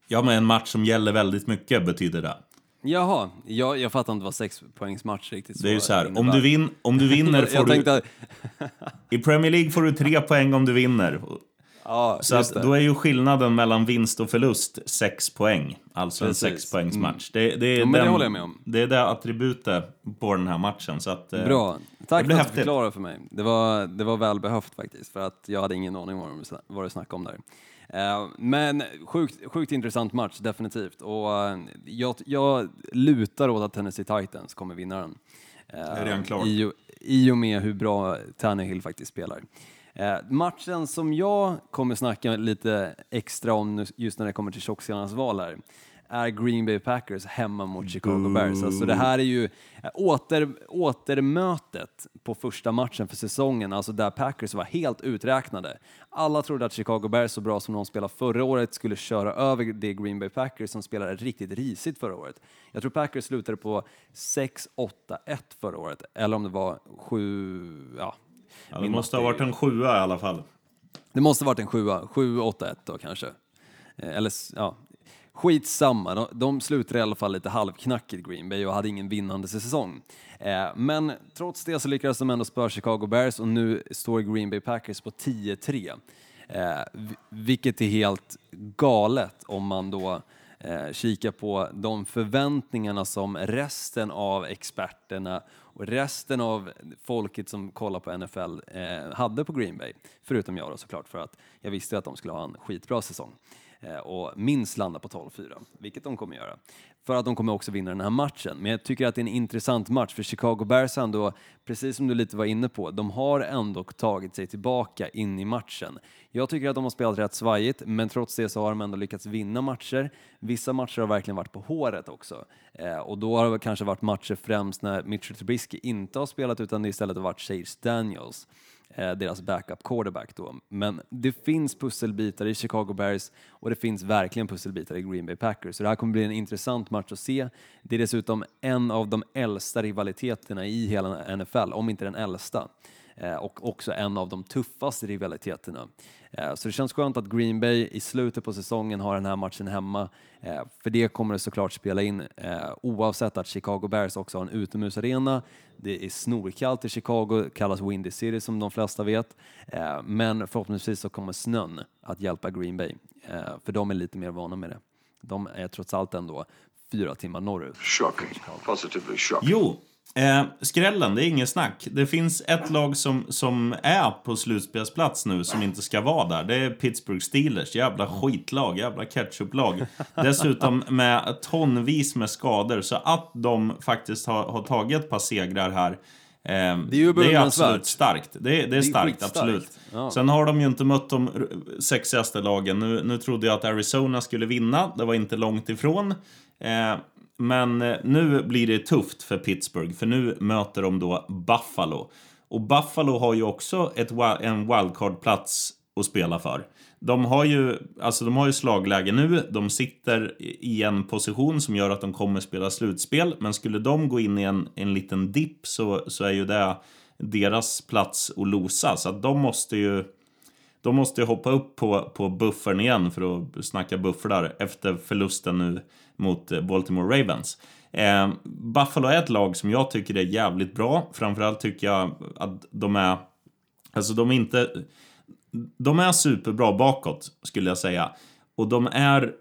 S1: Ja, men en match som gäller väldigt mycket betyder det.
S2: Jaha, jag, jag fattar inte vad sexpoängsmatch riktigt
S1: Det är ju så här, om du, vin, om du vinner (laughs) får du... Tänkte... I Premier League får du tre poäng om du vinner.
S2: Ja,
S1: så att, då är ju skillnaden mellan vinst och förlust sex poäng. Alltså Precis. en sexpoängsmatch. Mm. Det, det, är
S2: ja,
S1: den,
S2: det håller jag med om.
S1: Det är det attributet på den här matchen. Så att,
S2: eh, Bra. Tack för att du förklarade för mig. Det var, det var välbehövt faktiskt, för att jag hade ingen aning om vad du snackade om där. Uh, men sjukt, sjukt intressant match, definitivt. Och uh, jag, jag lutar åt att Tennessee Titans kommer vinna den.
S1: Det är redan klart.
S2: I, I och med hur bra Tannehill faktiskt spelar. Eh, matchen som jag kommer snacka lite extra om just när det kommer till tjockskallarnas val här är Green Bay Packers hemma mot Chicago Bears. Alltså det här är ju eh, åter, återmötet på första matchen för säsongen, alltså där Packers var helt uträknade. Alla trodde att Chicago Bears, så bra som de spelade förra året, skulle köra över det Green Bay Packers som spelade riktigt risigt förra året. Jag tror Packers slutade på 6-8-1 förra året, eller om det var 7, ja,
S1: Ja, det måste ha varit en sjua i alla fall.
S2: Det måste varit en sjua, 7-8-1 då kanske. Eh, Eller ja, skitsamma, de, de slutade i alla fall lite halvknackigt Green Bay och hade ingen vinnande säsong. Eh, Men trots det så lyckades de ändå spöa Chicago Bears och nu står Green Bay Packers på 10-3. Eh, vi- vilket är helt galet om man då eh, kika på de förväntningarna som resten av experterna och resten av folket som kollar på NFL eh, hade på Green Bay. Förutom jag då såklart, för att jag visste att de skulle ha en skitbra säsong eh, och minst landa på 12-4, vilket de kommer göra. För att de kommer också vinna den här matchen. Men jag tycker att det är en intressant match, för Chicago Bears har ändå, precis som du lite var inne på, de har ändå tagit sig tillbaka in i matchen. Jag tycker att de har spelat rätt svajigt, men trots det så har de ändå lyckats vinna matcher. Vissa matcher har verkligen varit på håret också. Eh, och då har det kanske varit matcher främst när Mitchell Trubisky inte har spelat, utan det istället har varit Chase Daniels Eh, deras backup quarterback då. Men det finns pusselbitar i Chicago Bears och det finns verkligen pusselbitar i Green Bay Packers. Så det här kommer bli en intressant match att se. Det är dessutom en av de äldsta rivaliteterna i hela NFL, om inte den äldsta. Eh, och också en av de tuffaste rivaliteterna. Eh, Så det känns skönt att Green Bay i slutet på säsongen har den här matchen hemma. Eh, För det kommer det såklart spela in oavsett att Chicago Bears också har en utomhusarena. Det är snorkallt i Chicago, kallas Windy City som de flesta vet. Men förhoppningsvis så kommer snön att hjälpa Green Bay, för de är lite mer vana med det. De är trots allt ändå fyra timmar norrut.
S4: Shocking. Positively shocking.
S1: Jo, eh, skrällen, det är inget snack. Det finns ett lag som, som är på slutspelsplats nu som inte ska vara där. Det är Pittsburgh Steelers. Jävla skitlag, jävla ketchuplag. Dessutom med tonvis med skador. Så att de faktiskt har, har tagit ett par segrar här. Eh, det
S2: är
S1: det är absolut starkt. Det, är- det är starkt,
S2: skitstarkt.
S1: absolut.
S2: Ja.
S1: Sen har de ju inte mött de sexigaste lagen. Nu, nu trodde jag att Arizona skulle vinna. Det var inte långt ifrån. Eh, men eh, nu blir det tufft för Pittsburgh, för nu möter de då Buffalo. Och Buffalo har ju också ett, en wildcard-plats att spela för. De har, ju, alltså de har ju slagläge nu, de sitter i en position som gör att de kommer spela slutspel. Men skulle de gå in i en, en liten dipp så, så är ju det deras plats att losa. Så att de måste ju de måste ju hoppa upp på, på buffern igen för att snacka buffrar efter förlusten nu mot eh, Baltimore Ravens. Eh, Buffalo är ett lag som jag tycker är jävligt bra. Framförallt tycker jag att de är... Alltså de är inte... De är superbra bakåt, skulle jag säga. Och de är...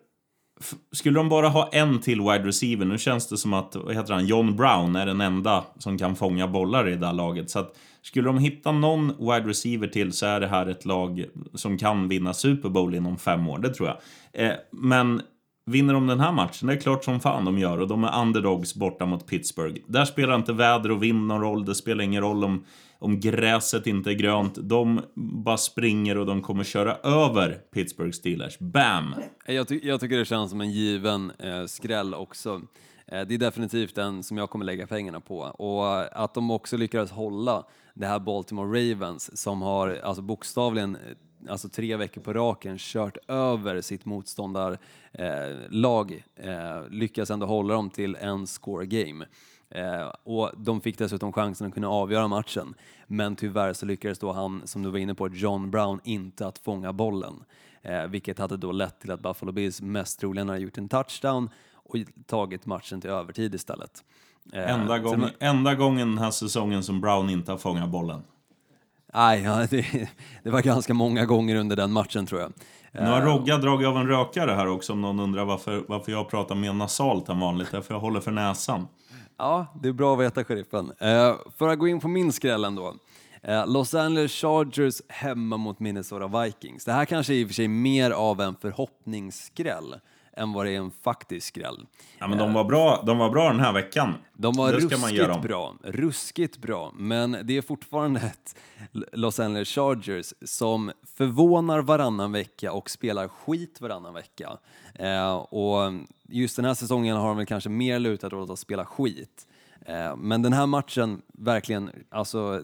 S1: Skulle de bara ha en till wide receiver, nu känns det som att, vad heter han, John Brown är den enda som kan fånga bollar i det här laget. Så att skulle de hitta någon wide receiver till så är det här ett lag som kan vinna Super Bowl inom fem år, det tror jag. Eh, men vinner de den här matchen, det är klart som fan de gör och de är underdogs borta mot Pittsburgh. Där spelar inte väder och vind någon roll, det spelar ingen roll om, om gräset inte är grönt. De bara springer och de kommer köra över Pittsburgh Steelers. Bam!
S2: Jag, ty jag tycker det känns som en given eh, skräll också. Eh, det är definitivt den som jag kommer lägga pengarna på. Och att de också lyckades hålla det här Baltimore Ravens som har alltså bokstavligen eh, alltså tre veckor på raken kört över sitt motståndarlag, eh, eh, lyckas ändå hålla dem till en score game. Eh, och de fick dessutom chansen att kunna avgöra matchen. Men tyvärr så lyckades då han, som du var inne på, John Brown, inte att fånga bollen. Eh, vilket hade då lett till att Buffalo Bills mest troligen hade gjort en touchdown och tagit matchen till övertid istället. Eh,
S1: Enda,
S2: sen-
S1: gången, enda gången den här säsongen som Brown inte har fångat bollen.
S2: Nej, ja, det, det var ganska många gånger under den matchen tror jag.
S1: Nu har Rogga dragit av en rökare här också om någon undrar varför, varför jag pratar mer nasalt än vanligt. Därför jag håller för näsan.
S2: Ja, det är bra att veta, sheriffen. Eh, för att gå in på min skräll ändå. Eh, Los Angeles Chargers hemma mot Minnesota Vikings. Det här kanske är i och för sig mer av en förhoppningsskräll än vad det är en faktisk skräll.
S1: Ja, men de var bra, de var bra den här veckan.
S2: De var
S1: det
S2: ruskigt bra, ruskigt bra, men det är fortfarande ett Los Angeles Chargers som förvånar varannan vecka och spelar skit varannan vecka. Eh, och just den här säsongen har de väl kanske mer lutat åt att spela skit. Eh, men den här matchen, verkligen, alltså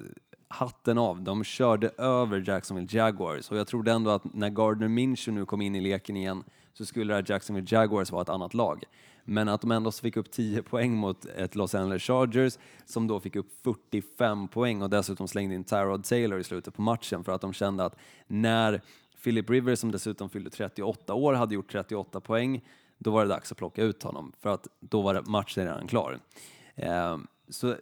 S2: hatten av. De körde över Jacksonville Jaguars och jag trodde ändå att när Gardner Minshew nu kom in i leken igen så skulle det här Jacksonville Jaguars vara ett annat lag. Men att de ändå fick upp 10 poäng mot ett Los Angeles Chargers som då fick upp 45 poäng och dessutom slängde in Tyrod Taylor i slutet på matchen för att de kände att när Philip Rivers, som dessutom fyllde 38 år, hade gjort 38 poäng, då var det dags att plocka ut honom för att då var matchen redan klar. Ehm, så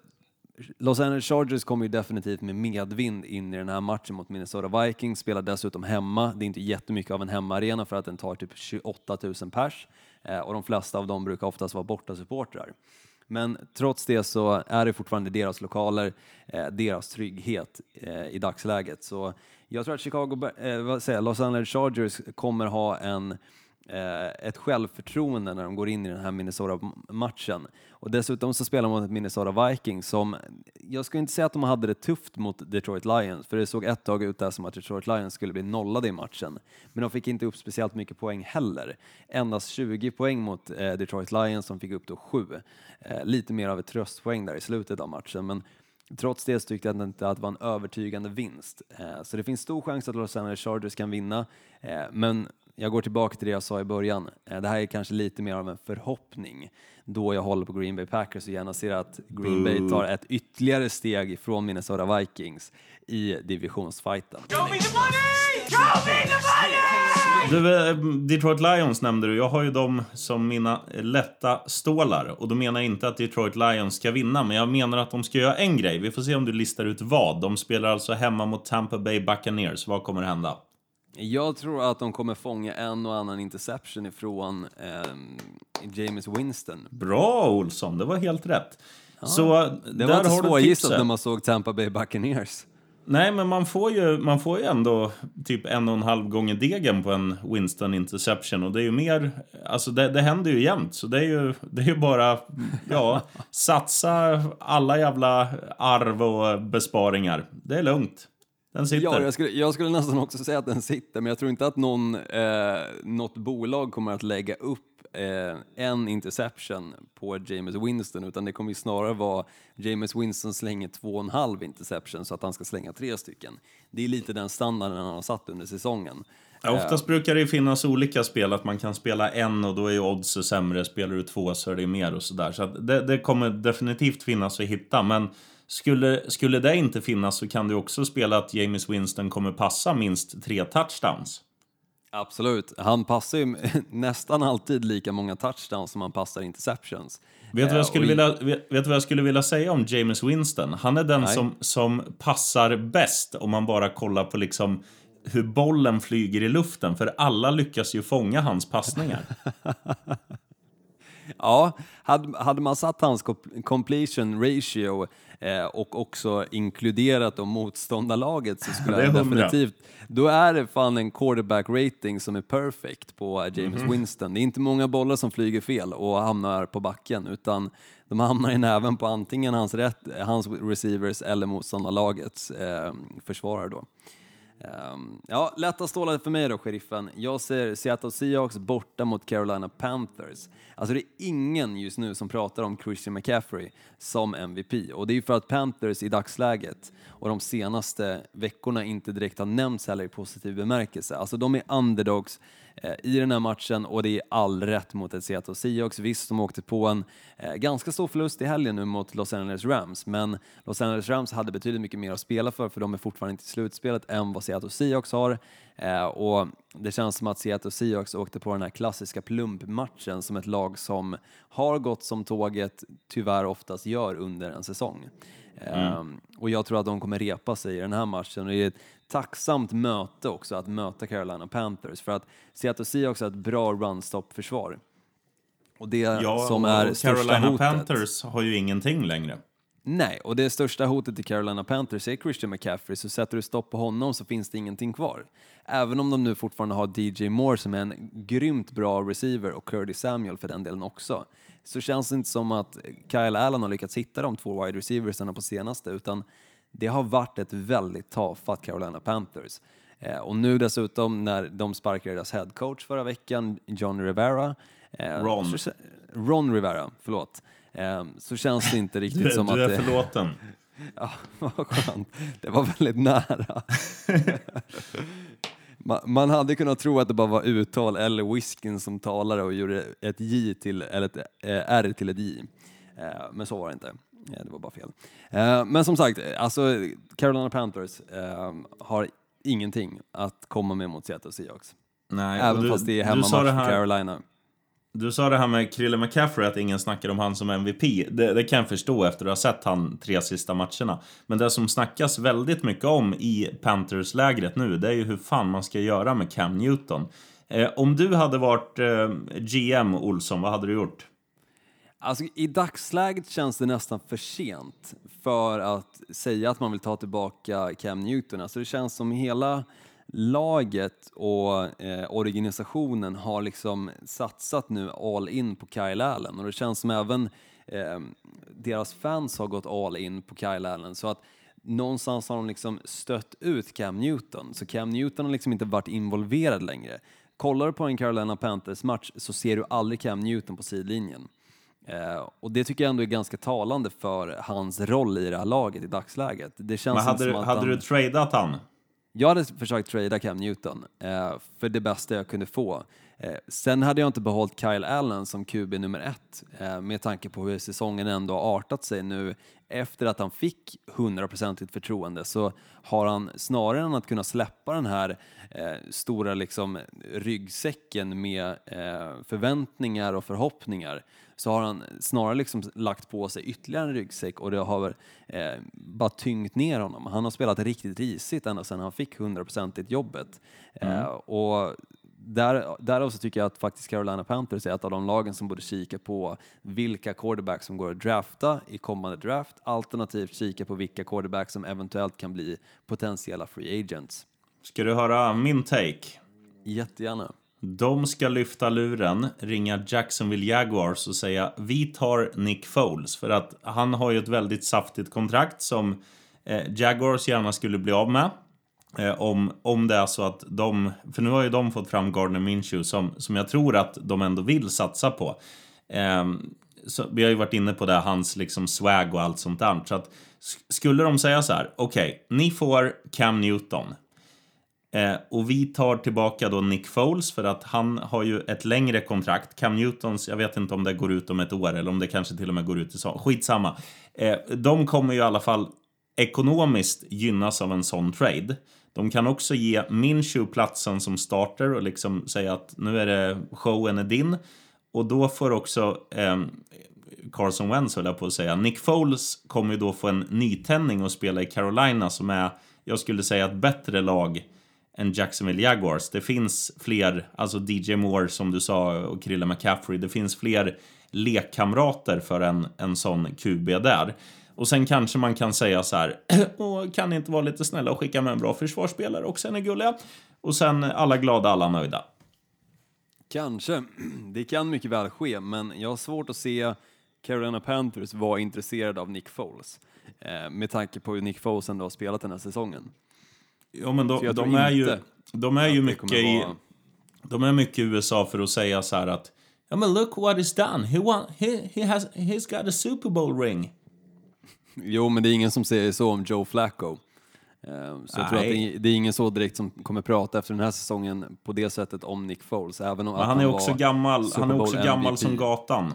S2: Los Angeles Chargers kommer ju definitivt med medvind in i den här matchen mot Minnesota Vikings, spelar dessutom hemma. Det är inte jättemycket av en hemmaarena för att den tar typ 28 000 pers eh, och de flesta av dem brukar oftast vara borta supportrar. Men trots det så är det fortfarande deras lokaler, eh, deras trygghet eh, i dagsläget. Så jag tror att Chicago, eh, vad säger, Los Angeles Chargers kommer ha en Eh, ett självförtroende när de går in i den här Minnesota-matchen. Och dessutom så spelar de mot ett Minnesota Vikings som, jag skulle inte säga att de hade det tufft mot Detroit Lions, för det såg ett tag ut där som att Detroit Lions skulle bli nollade i matchen. Men de fick inte upp speciellt mycket poäng heller. Endast 20 poäng mot eh, Detroit Lions som fick upp då 7. Eh, lite mer av ett tröstpoäng där i slutet av matchen. Men Trots det så tyckte jag inte att det var en övertygande vinst. Eh, så det finns stor chans att Los Angeles Chargers kan vinna. Eh, men jag går tillbaka till det jag sa i början. Eh, det här är kanske lite mer av en förhoppning då jag håller på Green Bay Packers och gärna ser att Green Bay tar ett ytterligare steg från Minnesota Vikings i divisionsfighten.
S1: Du, eh, Detroit Lions nämnde du. Jag har ju dem som mina lätta stålar. Och då menar jag inte att Detroit Lions ska vinna, men jag menar att de ska göra en grej. Vi får se om du listar ut vad. De spelar alltså hemma mot Tampa Bay Buccaneers. Vad kommer hända?
S2: Jag tror att de kommer fånga en och annan interception ifrån eh, James Winston.
S1: Bra Olsson, det var helt rätt. Så
S2: Det var inte svårgissat när man såg Tampa Bay Buccaneers.
S1: Nej, men man får, ju, man får ju ändå typ en och en halv gånger degen på en Winston interception. Och det är ju mer, alltså det, det händer ju jämt. Så det är ju, det är ju bara, ja, (laughs) satsa alla jävla arv och besparingar. Det är lugnt. Den sitter.
S2: Ja, jag skulle, jag skulle nästan också säga att den sitter, men jag tror inte att någon, eh, något bolag kommer att lägga upp eh, en interception på James Winston, utan det kommer ju snarare vara James Winston slänger två och en halv interception så att han ska slänga tre stycken. Det är lite den standarden han har satt under säsongen.
S1: Ja, oftast brukar det finnas olika spel, att man kan spela en och då är ju oddset sämre. Spelar du två så är det mer och sådär. Så att det, det kommer definitivt finnas att hitta. Men skulle, skulle det inte finnas så kan du också spela att James Winston kommer passa minst tre touchdowns.
S2: Absolut, han passar ju (laughs) nästan alltid lika många touchdowns som han passar interceptions.
S1: Vet du vad
S2: Eh,
S1: jag skulle
S2: och i-
S1: vilja, vet, vet vad jag skulle vilja säga om James Winston? Han är den
S2: Nej.
S1: som, som passar bäst om man bara kollar på liksom hur bollen flyger i luften. För alla lyckas ju fånga hans passningar. (laughs)
S2: Ja, hade, hade man satt hans co- completion ratio eh, och också inkluderat då motståndarlaget så skulle (laughs)
S1: Det är
S2: han
S1: hundra.
S2: definitivt... Då är det fan en quarterback rating som är perfect på James
S1: Mhm.
S2: Winston. Det är inte många bollar som flyger fel och hamnar på backen utan de hamnar i näven på antingen hans, rätt, hans receivers eller motståndarlagets eh, försvarare då. Um, ja, lätta stålar för mig då, sheriffen. Jag ser Seattle Seahawks borta mot Carolina Panthers. Alltså det är ingen just nu som pratar om Christian McCaffrey som MVP och det är ju för att Panthers i dagsläget och de senaste veckorna inte direkt har nämnts heller i positiv bemärkelse. Alltså de är underdogs Eh, i den här matchen och det är all rätt mot ett Seattle Seahawks. Visst, de åkte på en eh, ganska stor förlust i helgen nu mot Los Angeles Rams, men Los Angeles Rams hade betydligt mycket mer att spela för, för de är fortfarande inte i slutspelet än vad Seattle Seahawks har. Eh, och det känns som att Seattle Seahawks åkte på den här klassiska plumpmatchen som ett lag som har gått som tåget tyvärr oftast gör under en säsong. Eh, och jag tror att de kommer repa sig i den här matchen. Och det är ett tacksamt möte också att möta Carolina Panthers för att Seattle Seahawks har ett bra run-stop-försvar. Och det
S1: Ja,
S2: som
S1: och
S2: är största
S1: Carolina
S2: hotet.
S1: Panthers har ju ingenting längre.
S2: Nej, och det största hotet i Carolina Panthers är Christian McCaffrey, så sätter du stopp på honom så finns det ingenting kvar. Även om de nu fortfarande har DJ Moore som är en grymt bra receiver och Curtis Samuel för den delen också, så känns det inte som att Kyle Allen har lyckats hitta de två wide receiversarna på senaste, utan det har varit ett väldigt tafatt Carolina Panthers. Eh, och nu dessutom när de sparkade deras head coach förra veckan, John Rivera, eh,
S1: Ron.
S2: Ron Rivera, förlåt. Eh, så känns det inte riktigt (laughs) som
S1: du
S2: att
S1: är
S2: det,
S1: förlåten. (laughs)
S2: Ja, vad skönt. Det var väldigt nära. (laughs) Ma- Man hade kunnat tro att det bara var uttal eller whiskyn som talade och gjorde ett J till, eller ett eh, R till ett J. Eh, Men så var det inte. Eh, Det var bara fel. Eh, Men som sagt, alltså Carolina Panthers har ingenting att komma med mot Seattle Seahawks.
S1: Nej,
S2: Även
S1: du-
S2: fast det är
S1: du
S2: hemmamatch för
S1: här-
S2: Carolina.
S1: Du sa det här med Krille McCaffrey, att ingen snackar om han som MVP. Det, det kan jag förstå efter att ha sett han tre sista matcherna. Men det som snackas väldigt mycket om i Panthers-lägret nu, det är ju hur fan man ska göra med Cam Newton. Eh, om du hade varit eh, GM, Olsson, vad hade du gjort?
S2: Alltså, I dagsläget känns det nästan för sent för att säga att man vill ta tillbaka Cam Newton. Alltså, det känns som hela laget och eh, organisationen har liksom satsat nu all in på Kyle Allen och det känns som även eh, deras fans har gått all in på Kyle Allen. Så att någonstans har de liksom stött ut Cam Newton, så Cam Newton har liksom inte varit involverad längre. Kollar du på en Carolina Panthers-match så ser du aldrig Cam Newton på sidlinjen. Eh, och det tycker jag ändå är ganska talande för hans roll i det här laget i dagsläget. Det känns
S1: Men hade, du, hade
S2: han...
S1: du tradat han?
S2: Jag hade försökt trada Cam Newton eh, för det bästa jag kunde få. Eh, sen hade jag inte behållit Kyle Allen som QB nummer ett eh, med tanke på hur säsongen ändå har artat sig nu. Efter att han fick 100% förtroende så har han snarare än att kunna släppa den här eh, stora liksom, ryggsäcken med eh, förväntningar och förhoppningar så har han snarare liksom lagt på sig ytterligare en ryggsäck och det har eh, bara tyngt ner honom. Han har spelat riktigt risigt ända sedan han fick 100% i jobbet. Eh, och där, därav så tycker jag att faktiskt Carolina Panthers är ett av de lagen som borde kika på vilka quarterbacks som går att drafta i kommande draft, alternativt kika på vilka quarterbacks som eventuellt kan bli potentiella free agents.
S1: Ska du höra min take?
S2: Jättegärna.
S1: De ska lyfta luren, ringa Jacksonville Jaguars och säga vi tar Nick Foles. För att han har ju ett väldigt saftigt kontrakt som eh, Jaguars gärna skulle bli av med. Eh, om, om det är så att de, för nu har ju de fått fram Gardner Minshew som, som jag tror att de ändå vill satsa på. Eh, så vi har ju varit inne på det, hans liksom swag och allt sånt där. Så att skulle de säga så här, okej, ni får Cam Newton. Eh, och vi tar tillbaka då Nick Foles för att han har ju ett längre kontrakt. Cam Newtons, jag vet inte om det går ut om ett år eller om det kanske till och med går ut i så. Skitsamma. Eh, de kommer ju i alla fall ekonomiskt gynnas av en sån trade. De kan också ge Minshew platsen som starter och liksom säga att nu är det showen är din. Och då får också eh, Carson Wentz höll jag på att säga. Nick Foles kommer ju då få en nytändning och spela i Carolina som är, jag skulle säga, ett bättre lag än Jacksonville Jaguars. Det finns fler, alltså DJ Moore som du sa och Krilla McCaffrey. Det finns fler lekkamrater för en, en sån QB där. Och sen kanske man kan säga så här, (clears throat) kan ni inte vara lite snälla och skicka med en bra försvarsspelare också, är ni gulliga. Och sen alla glada, alla nöjda.
S2: Kanske. (clears throat) Det kan mycket väl ske, men jag har svårt att se Carolina Panthers vara intresserade av Nick Foles. Eh, med tanke på hur Nick Foles ändå har spelat den här säsongen.
S1: Ja, men de, de är ju, de är ju mycket i... De är mycket i USA för att säga så här att Ja men look what he's done. He, won, he, he has, he's got a Super Bowl ring.
S2: Jo, men det är ingen som säger så om Joe Flacco. Eh, Så jag tror att det är, det är ingen så direkt som kommer prata efter den här säsongen på det sättet om Nick Foles. Även om att
S1: han är också gammal, han är också gammal som gatan.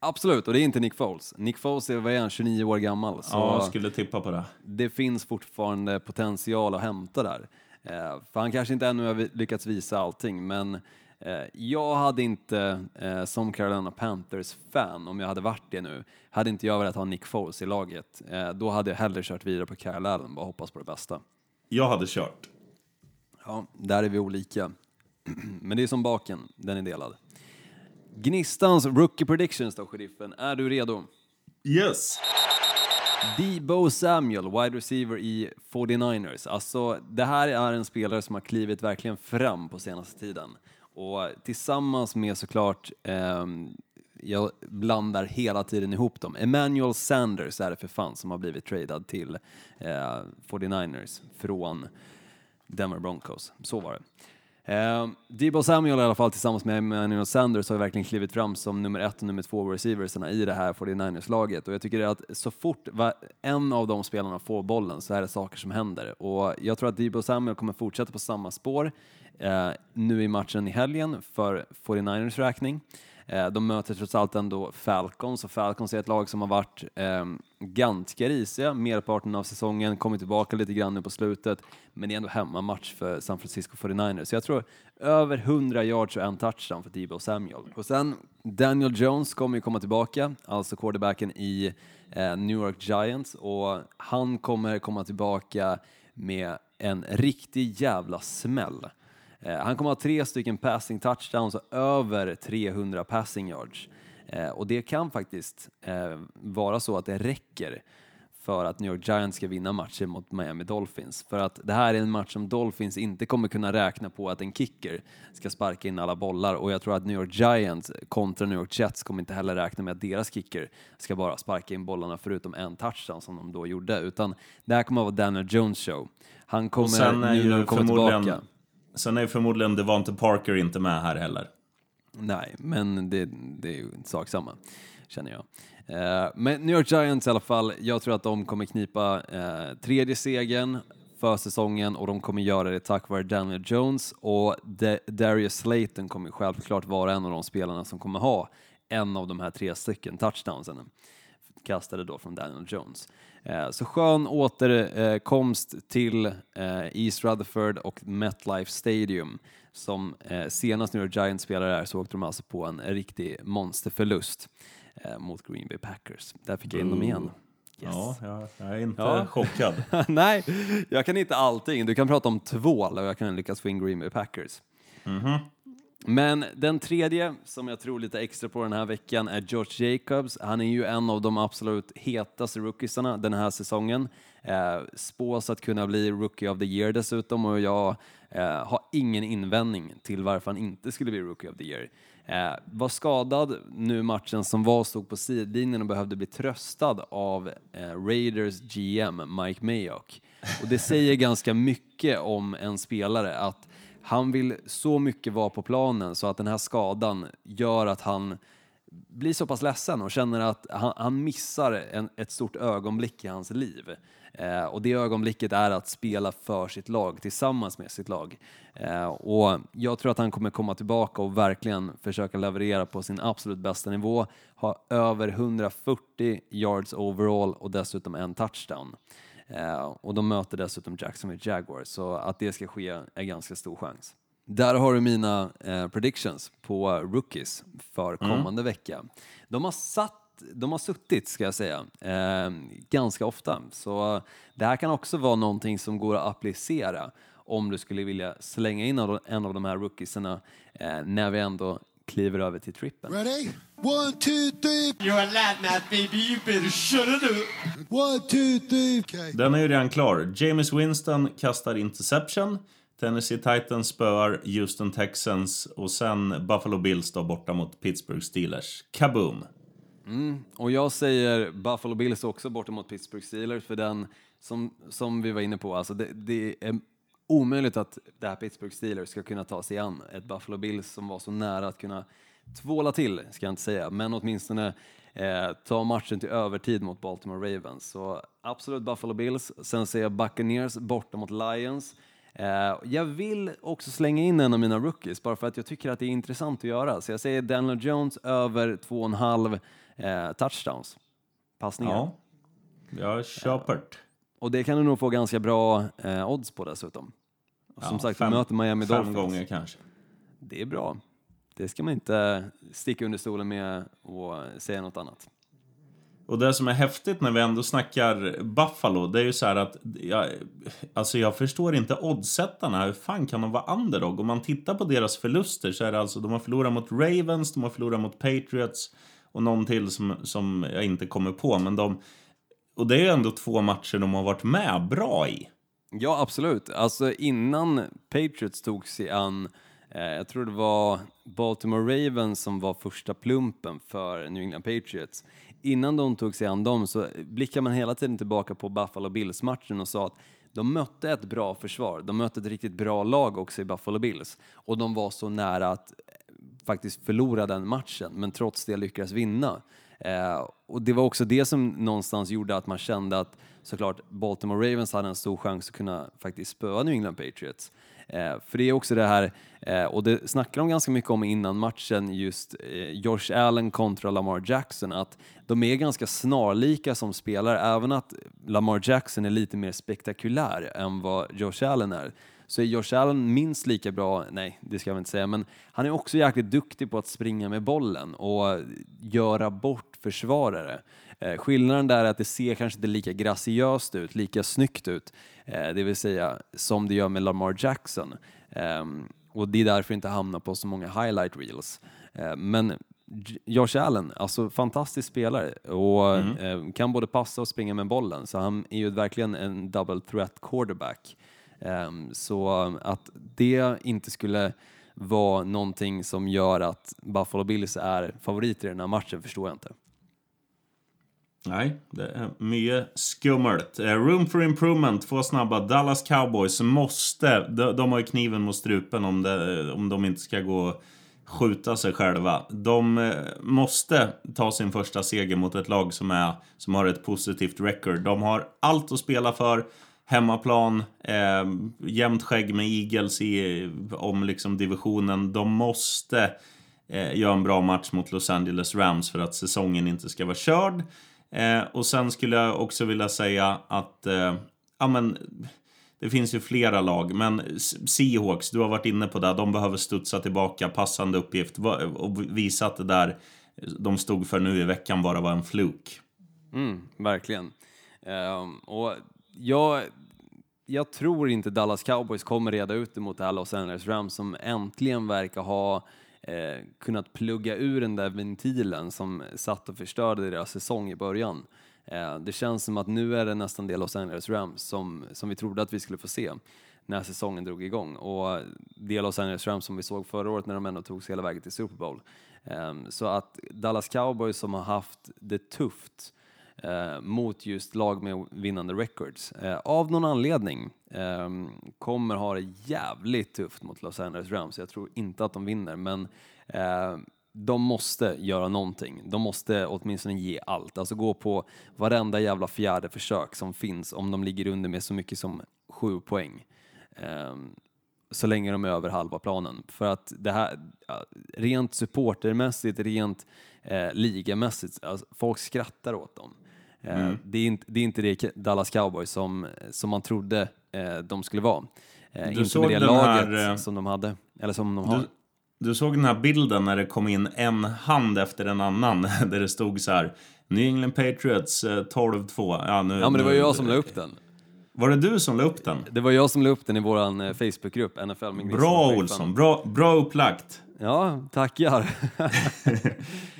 S2: Absolut, och det är inte Nick Foles. Nick Foles är, vad är han, 29 år gammal. Så
S1: Ja, jag skulle tippa på det.
S2: det finns fortfarande potential att hämta där. Eh, för han kanske inte ännu har lyckats visa allting, men eh, jag hade inte, eh, som Carolina Panthers-fan, om jag hade varit det nu, hade inte jag velat ha Nick Foles i laget. Eh, då hade jag hellre kört vidare på Kyle Allen, bara hoppas på det bästa.
S1: Jag hade kört.
S2: Ja, där är vi olika. (clears throat) Men det är som baken, den är delad. Gnistans rookie predictions då, sheriffen. Är du redo?
S1: Yes.
S2: Debo Samuel, wide receiver i 49ers. Alltså, det här är en spelare som har klivit verkligen fram på senaste tiden. Och tillsammans med såklart, ehm, jag blandar hela tiden ihop dem. Emmanuel Sanders är det för fan som har blivit tradad till eh, 49ers från Denver Broncos. Så var det. Eh, Debo Samuel i alla fall tillsammans med Emmanuel Sanders har ju verkligen klivit fram som nummer ett och nummer två receiversarna i det här 49ers-laget och jag tycker att så fort en av de spelarna får bollen så är det saker som händer och jag tror att Debo Samuel kommer fortsätta på samma spår eh, nu i matchen i helgen för 49ers räkning. Eh, De möter trots allt ändå Falcons och Falcons är ett lag som har varit eh, ganska risiga merparten av säsongen, kommit tillbaka lite grann nu på slutet, men det är ändå hemmamatch för San Francisco 49ers. Så jag tror över 100 yards och en touchdown för Debo Samuel. Och sen Daniel Jones kommer ju komma tillbaka, alltså quarterbacken i eh, New York Giants och han kommer komma tillbaka med en riktig jävla smäll. Eh, Han kommer ha tre stycken passing touchdowns och över 300 passing yards. Eh, Och det kan faktiskt eh, vara så att det räcker för att New York Giants ska vinna matchen mot Miami Dolphins. För att det här är en match som Dolphins inte kommer kunna räkna på att en kicker ska sparka in alla bollar och jag tror att New York Giants kontra New York Jets kommer inte heller räkna med att deras kicker ska bara sparka in bollarna förutom en touchdown som de då gjorde, utan det här kommer att vara Daniel Jones show. Han kommer,
S1: sen är
S2: nu när han kommer tillbaka,
S1: sen är förmodligen Devante Parker inte med här heller.
S2: Nej, men det, det är ju sak samma, känner jag. Eh, men New York Giants i alla fall, jag tror att de kommer knipa eh, tredje segern för säsongen och de kommer göra det tack vare Daniel Jones och De Darius Slayton kommer självklart vara en av de spelarna som kommer ha en av de här tre stycken touchdownsen kastade då från Daniel Jones. Eh, Så skön återkomst till eh, East Rutherford och MetLife Stadium. Som eh, senast York Giants spelade där så åkte de alltså på en riktig monsterförlust mot Green Bay Packers. Där fick jag in dem igen. Yes.
S1: Ja, jag, jag är inte
S2: Ja. (laughs)
S1: chockad.
S2: Nej, jag kan inte allting. Du kan prata om tvål och jag kan lyckas få in Green Bay Packers. Men den tredje som jag tror lite extra på den här veckan är George Jacobs. Han är ju en av de absolut hetaste rookiesarna den här säsongen. Eh, spås att kunna bli Rookie of the Year dessutom och jag eh, har ingen invändning till varför han inte skulle bli Rookie of the Year. Eh, var skadad nu matchen som var, stod på sidlinjen och behövde bli tröstad av eh, Raiders GM Mike Mayock. Och det säger (laughs) ganska mycket om en spelare att han vill så mycket vara på planen så att den här skadan gör att han blir så pass ledsen och känner att han, han missar en, ett stort ögonblick i hans liv. Eh, och det ögonblicket är att spela för sitt lag, tillsammans med sitt lag. Eh, och jag tror att han kommer komma tillbaka och verkligen försöka leverera på sin absolut bästa nivå, ha över 140 yards overall och dessutom en touchdown. Eh, och de möter dessutom Jacksonville Jaguars, så att det ska ske är ganska stor chans. Där har du mina eh, predictions på rookies för kommande vecka. De har satt de har suttit, ska jag säga, eh, ganska ofta. Så det här kan också vara någonting som går att applicera om du skulle vilja slänga in en av de här rookiesarna eh, när vi ändå kliver över till trippen.
S5: Ready? One, two, three.
S6: You're a lad now, baby. You better shut it up.
S5: One, two, three. Okay.
S1: Den är ju redan klar. James Winston kastar interception. Tennessee Titans spöar Houston Texans och sen Buffalo Bills då borta mot Pittsburgh Steelers. Kaboom!
S2: Och jag säger Buffalo Bills också borta mot Pittsburgh Steelers för den som, som vi var inne på, alltså det, det är omöjligt att det här Pittsburgh Steelers ska kunna ta sig an ett Buffalo Bills som var så nära att kunna tvåla till, ska jag inte säga, men åtminstone eh, ta matchen till övertid mot Baltimore Ravens. Så absolut Buffalo Bills, sen säger jag Buccaneers borta mot Lions. Eh, jag vill också slänga in en av mina rookies, bara för att jag tycker att det är intressant att göra. Så jag säger Daniel Jones över 2,5 eh, touchdowns, passningar.
S1: Ja, jag köper det.
S2: Och det kan du nog få ganska bra eh, odds på dessutom. Och som
S1: Ja,
S2: sagt,
S1: fem-
S2: vi möter Miami
S1: Fem
S2: Dolphins.
S1: gånger kanske.
S2: Det är bra. Det ska man inte sticka under stolen med och säga något annat.
S1: Och det som är häftigt när vi ändå snackar Buffalo, det är ju så här att jag, alltså jag förstår inte oddsättarna. Hur fan kan de vara underdog? Om man tittar på deras förluster så är det alltså, de har förlorat mot Ravens, de har förlorat mot Patriots och någon till som, som jag inte kommer på. Men de, och det är ju ändå två matcher de har varit med bra i.
S2: Ja, absolut. Alltså innan Patriots tog sig an, eh, jag tror det var Baltimore Ravens som var första plumpen för New England Patriots. Innan de tog sig an dem så blickar man hela tiden tillbaka på Buffalo Bills-matchen och sa att De mötte ett bra försvar, de mötte ett riktigt bra lag också i Buffalo Bills och de var så nära att eh, faktiskt förlora den matchen, men trots det lyckades vinna. Eh, och det var också det som någonstans gjorde att man kände att såklart Baltimore Ravens hade en stor chans att kunna faktiskt spöa New England Patriots. Eh, för det är också det här, eh, och det snackade de ganska mycket om innan matchen, just eh, Josh Allen kontra Lamar Jackson, att de är ganska snarlika som spelare, även att Lamar Jackson är lite mer spektakulär än vad Josh Allen är så är Josh Allen minst lika bra, nej det ska jag inte säga, men han är också jäkligt duktig på att springa med bollen och göra bort försvarare. Eh, skillnaden där är att det ser kanske inte lika graciöst ut, lika snyggt ut, eh, det vill säga som det gör med Lamar Jackson. Eh, och det är därför inte hamnar på så många highlight reels. Eh, men Josh Allen, alltså fantastisk spelare och eh, kan både passa och springa med bollen, så han är ju verkligen en double threat quarterback. Ehm, så att det inte skulle vara någonting som gör att Buffalo Bills är favoriter i den här matchen förstår jag inte.
S1: Nej, det är mycket skummelt. Eh, room for improvement, två snabba. Dallas Cowboys måste, de, de har ju kniven mot strupen om, det, eh, om de inte ska gå och skjuta sig själva. De eh, måste ta sin första seger mot ett lag som, är, som har ett positivt record. De har allt att spela för. Hemmaplan, eh, jämnt skägg med Eagles i, om liksom divisionen. De måste eh, göra en bra match mot Los Angeles Rams för att säsongen inte ska vara körd. Eh, och sen skulle jag också vilja säga att eh, ja, men, det finns ju flera lag, men Seahawks, du har varit inne på det, de behöver studsa tillbaka, passande uppgift och visa att det där de stod för nu i veckan bara var en fluk.
S2: Mm, verkligen. Ehm, och jag, jag tror inte Dallas Cowboys kommer reda ut det mot det här Los Angeles Rams som äntligen verkar ha eh, kunnat plugga ur den där ventilen som satt och förstörde deras säsong i början. Eh, det känns som att nu är det nästan det Los Angeles Rams som, som vi trodde att vi skulle få se när säsongen drog igång. Och det Los Angeles Rams som vi såg förra året när de ändå tog sig hela vägen till Super Bowl. Eh, så att Dallas Cowboys som har haft det tufft eh, mot just lag med vinnande records. Eh, av någon anledning eh, kommer ha det jävligt tufft mot Los Angeles Rams. Jag tror inte att de vinner, men eh, de måste göra någonting. De måste åtminstone ge allt, alltså gå på varenda jävla fjärde försök som finns om de ligger under med så mycket som sju poäng. Ehm, så länge de är över halva planen. För att det här, rent supportermässigt, rent eh, ligamässigt, alltså, folk skrattar åt dem. Eh, det, är inte, det är inte det Dallas Cowboys som, som man trodde eh, de skulle vara. Eh, inte
S1: såg
S2: med det laget
S1: här,
S2: som de hade, eller som de har.
S1: Du, du såg den här bilden när det kom in en hand efter en annan (laughs) där det stod så här New England Patriots eh, 12-2. Ja, nu,
S2: Ja men det var ju jag som la upp den.
S1: Var det du som la upp den?
S2: Det var jag som la upp den i eh, Facebookgrupp, NFL med
S1: Bra. Olsson, bra, bra upplagt.
S2: Ja, tackar.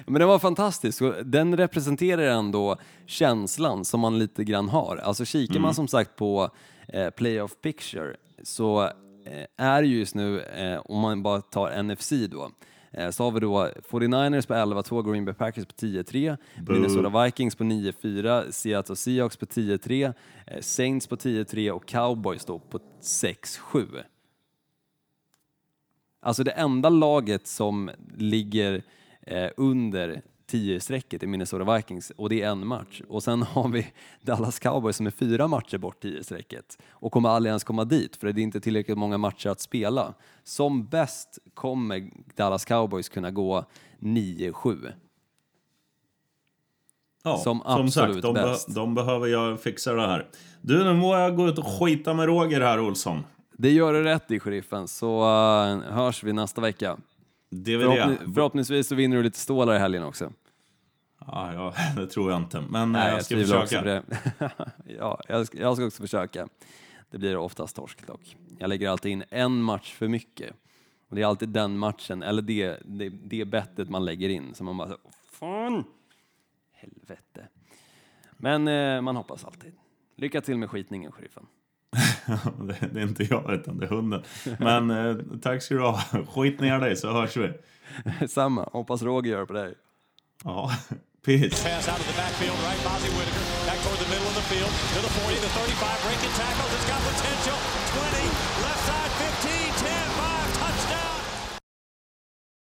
S2: (laughs) Men den var fantastisk den representerar ändå känslan som man lite grann har. Alltså kikar man som sagt på eh, Playoff Picture så eh, är ju just nu, eh, om man bara tar NFC då, eh, så har vi då 49ers på 11-2, Green Bay Packers på 10-3, Minnesota Vikings på 9-4, Seattle Seahawks på 10-3, eh, Saints på 10-3 och Cowboys då på 6-7. Alltså det enda laget som ligger eh, under 10-strecket är Minnesota Vikings och det är en match. Och sen (laughs) har vi Dallas Cowboys som är fyra matcher bort 10-strecket och kommer aldrig ens komma dit för det är inte tillräckligt många matcher att spela. Som bäst kommer Dallas Cowboys kunna gå 9-7.
S1: Ja,
S2: Som
S1: som sagt, de, be- de behöver jag fixa det här. Du, nu må jag gå ut och skita med Roger här, Olsson.
S2: Det gör du rätt i, sheriffen, så eh, hörs vi nästa vecka.
S1: Det vill jag.
S2: Förhoppni- förhoppningsvis så vinner du lite stålar i helgen också.
S1: Ja, ja, (laughs) det tror jag inte. Men
S2: Nej,
S1: Nej,
S2: jag,
S1: jag ska
S2: också
S1: försöka. (laughs)
S2: ja, jag ska, jag ska också försöka. Det blir oftast torsk dock. Jag lägger alltid in en match för mycket. Och det är alltid den matchen, eller det, det, det bettet man lägger in. Så man bara så, fan! Helvete. Men eh, man hoppas alltid. Lycka till med skitningen, sheriffen. (laughs)
S1: det, är inte jag, utan det är hunden. Men (laughs) eh, tack ska du ha. Skit ner dig så hörs vi.
S2: Samma. Hoppas Roger gör på dig.
S1: Ja, (laughs) peace.
S6: Pass out of the backfield, right? Bozzy Whitaker. Back to toward the middle of the field to the 40, the 35, breaking tackles. It's got potential. 20,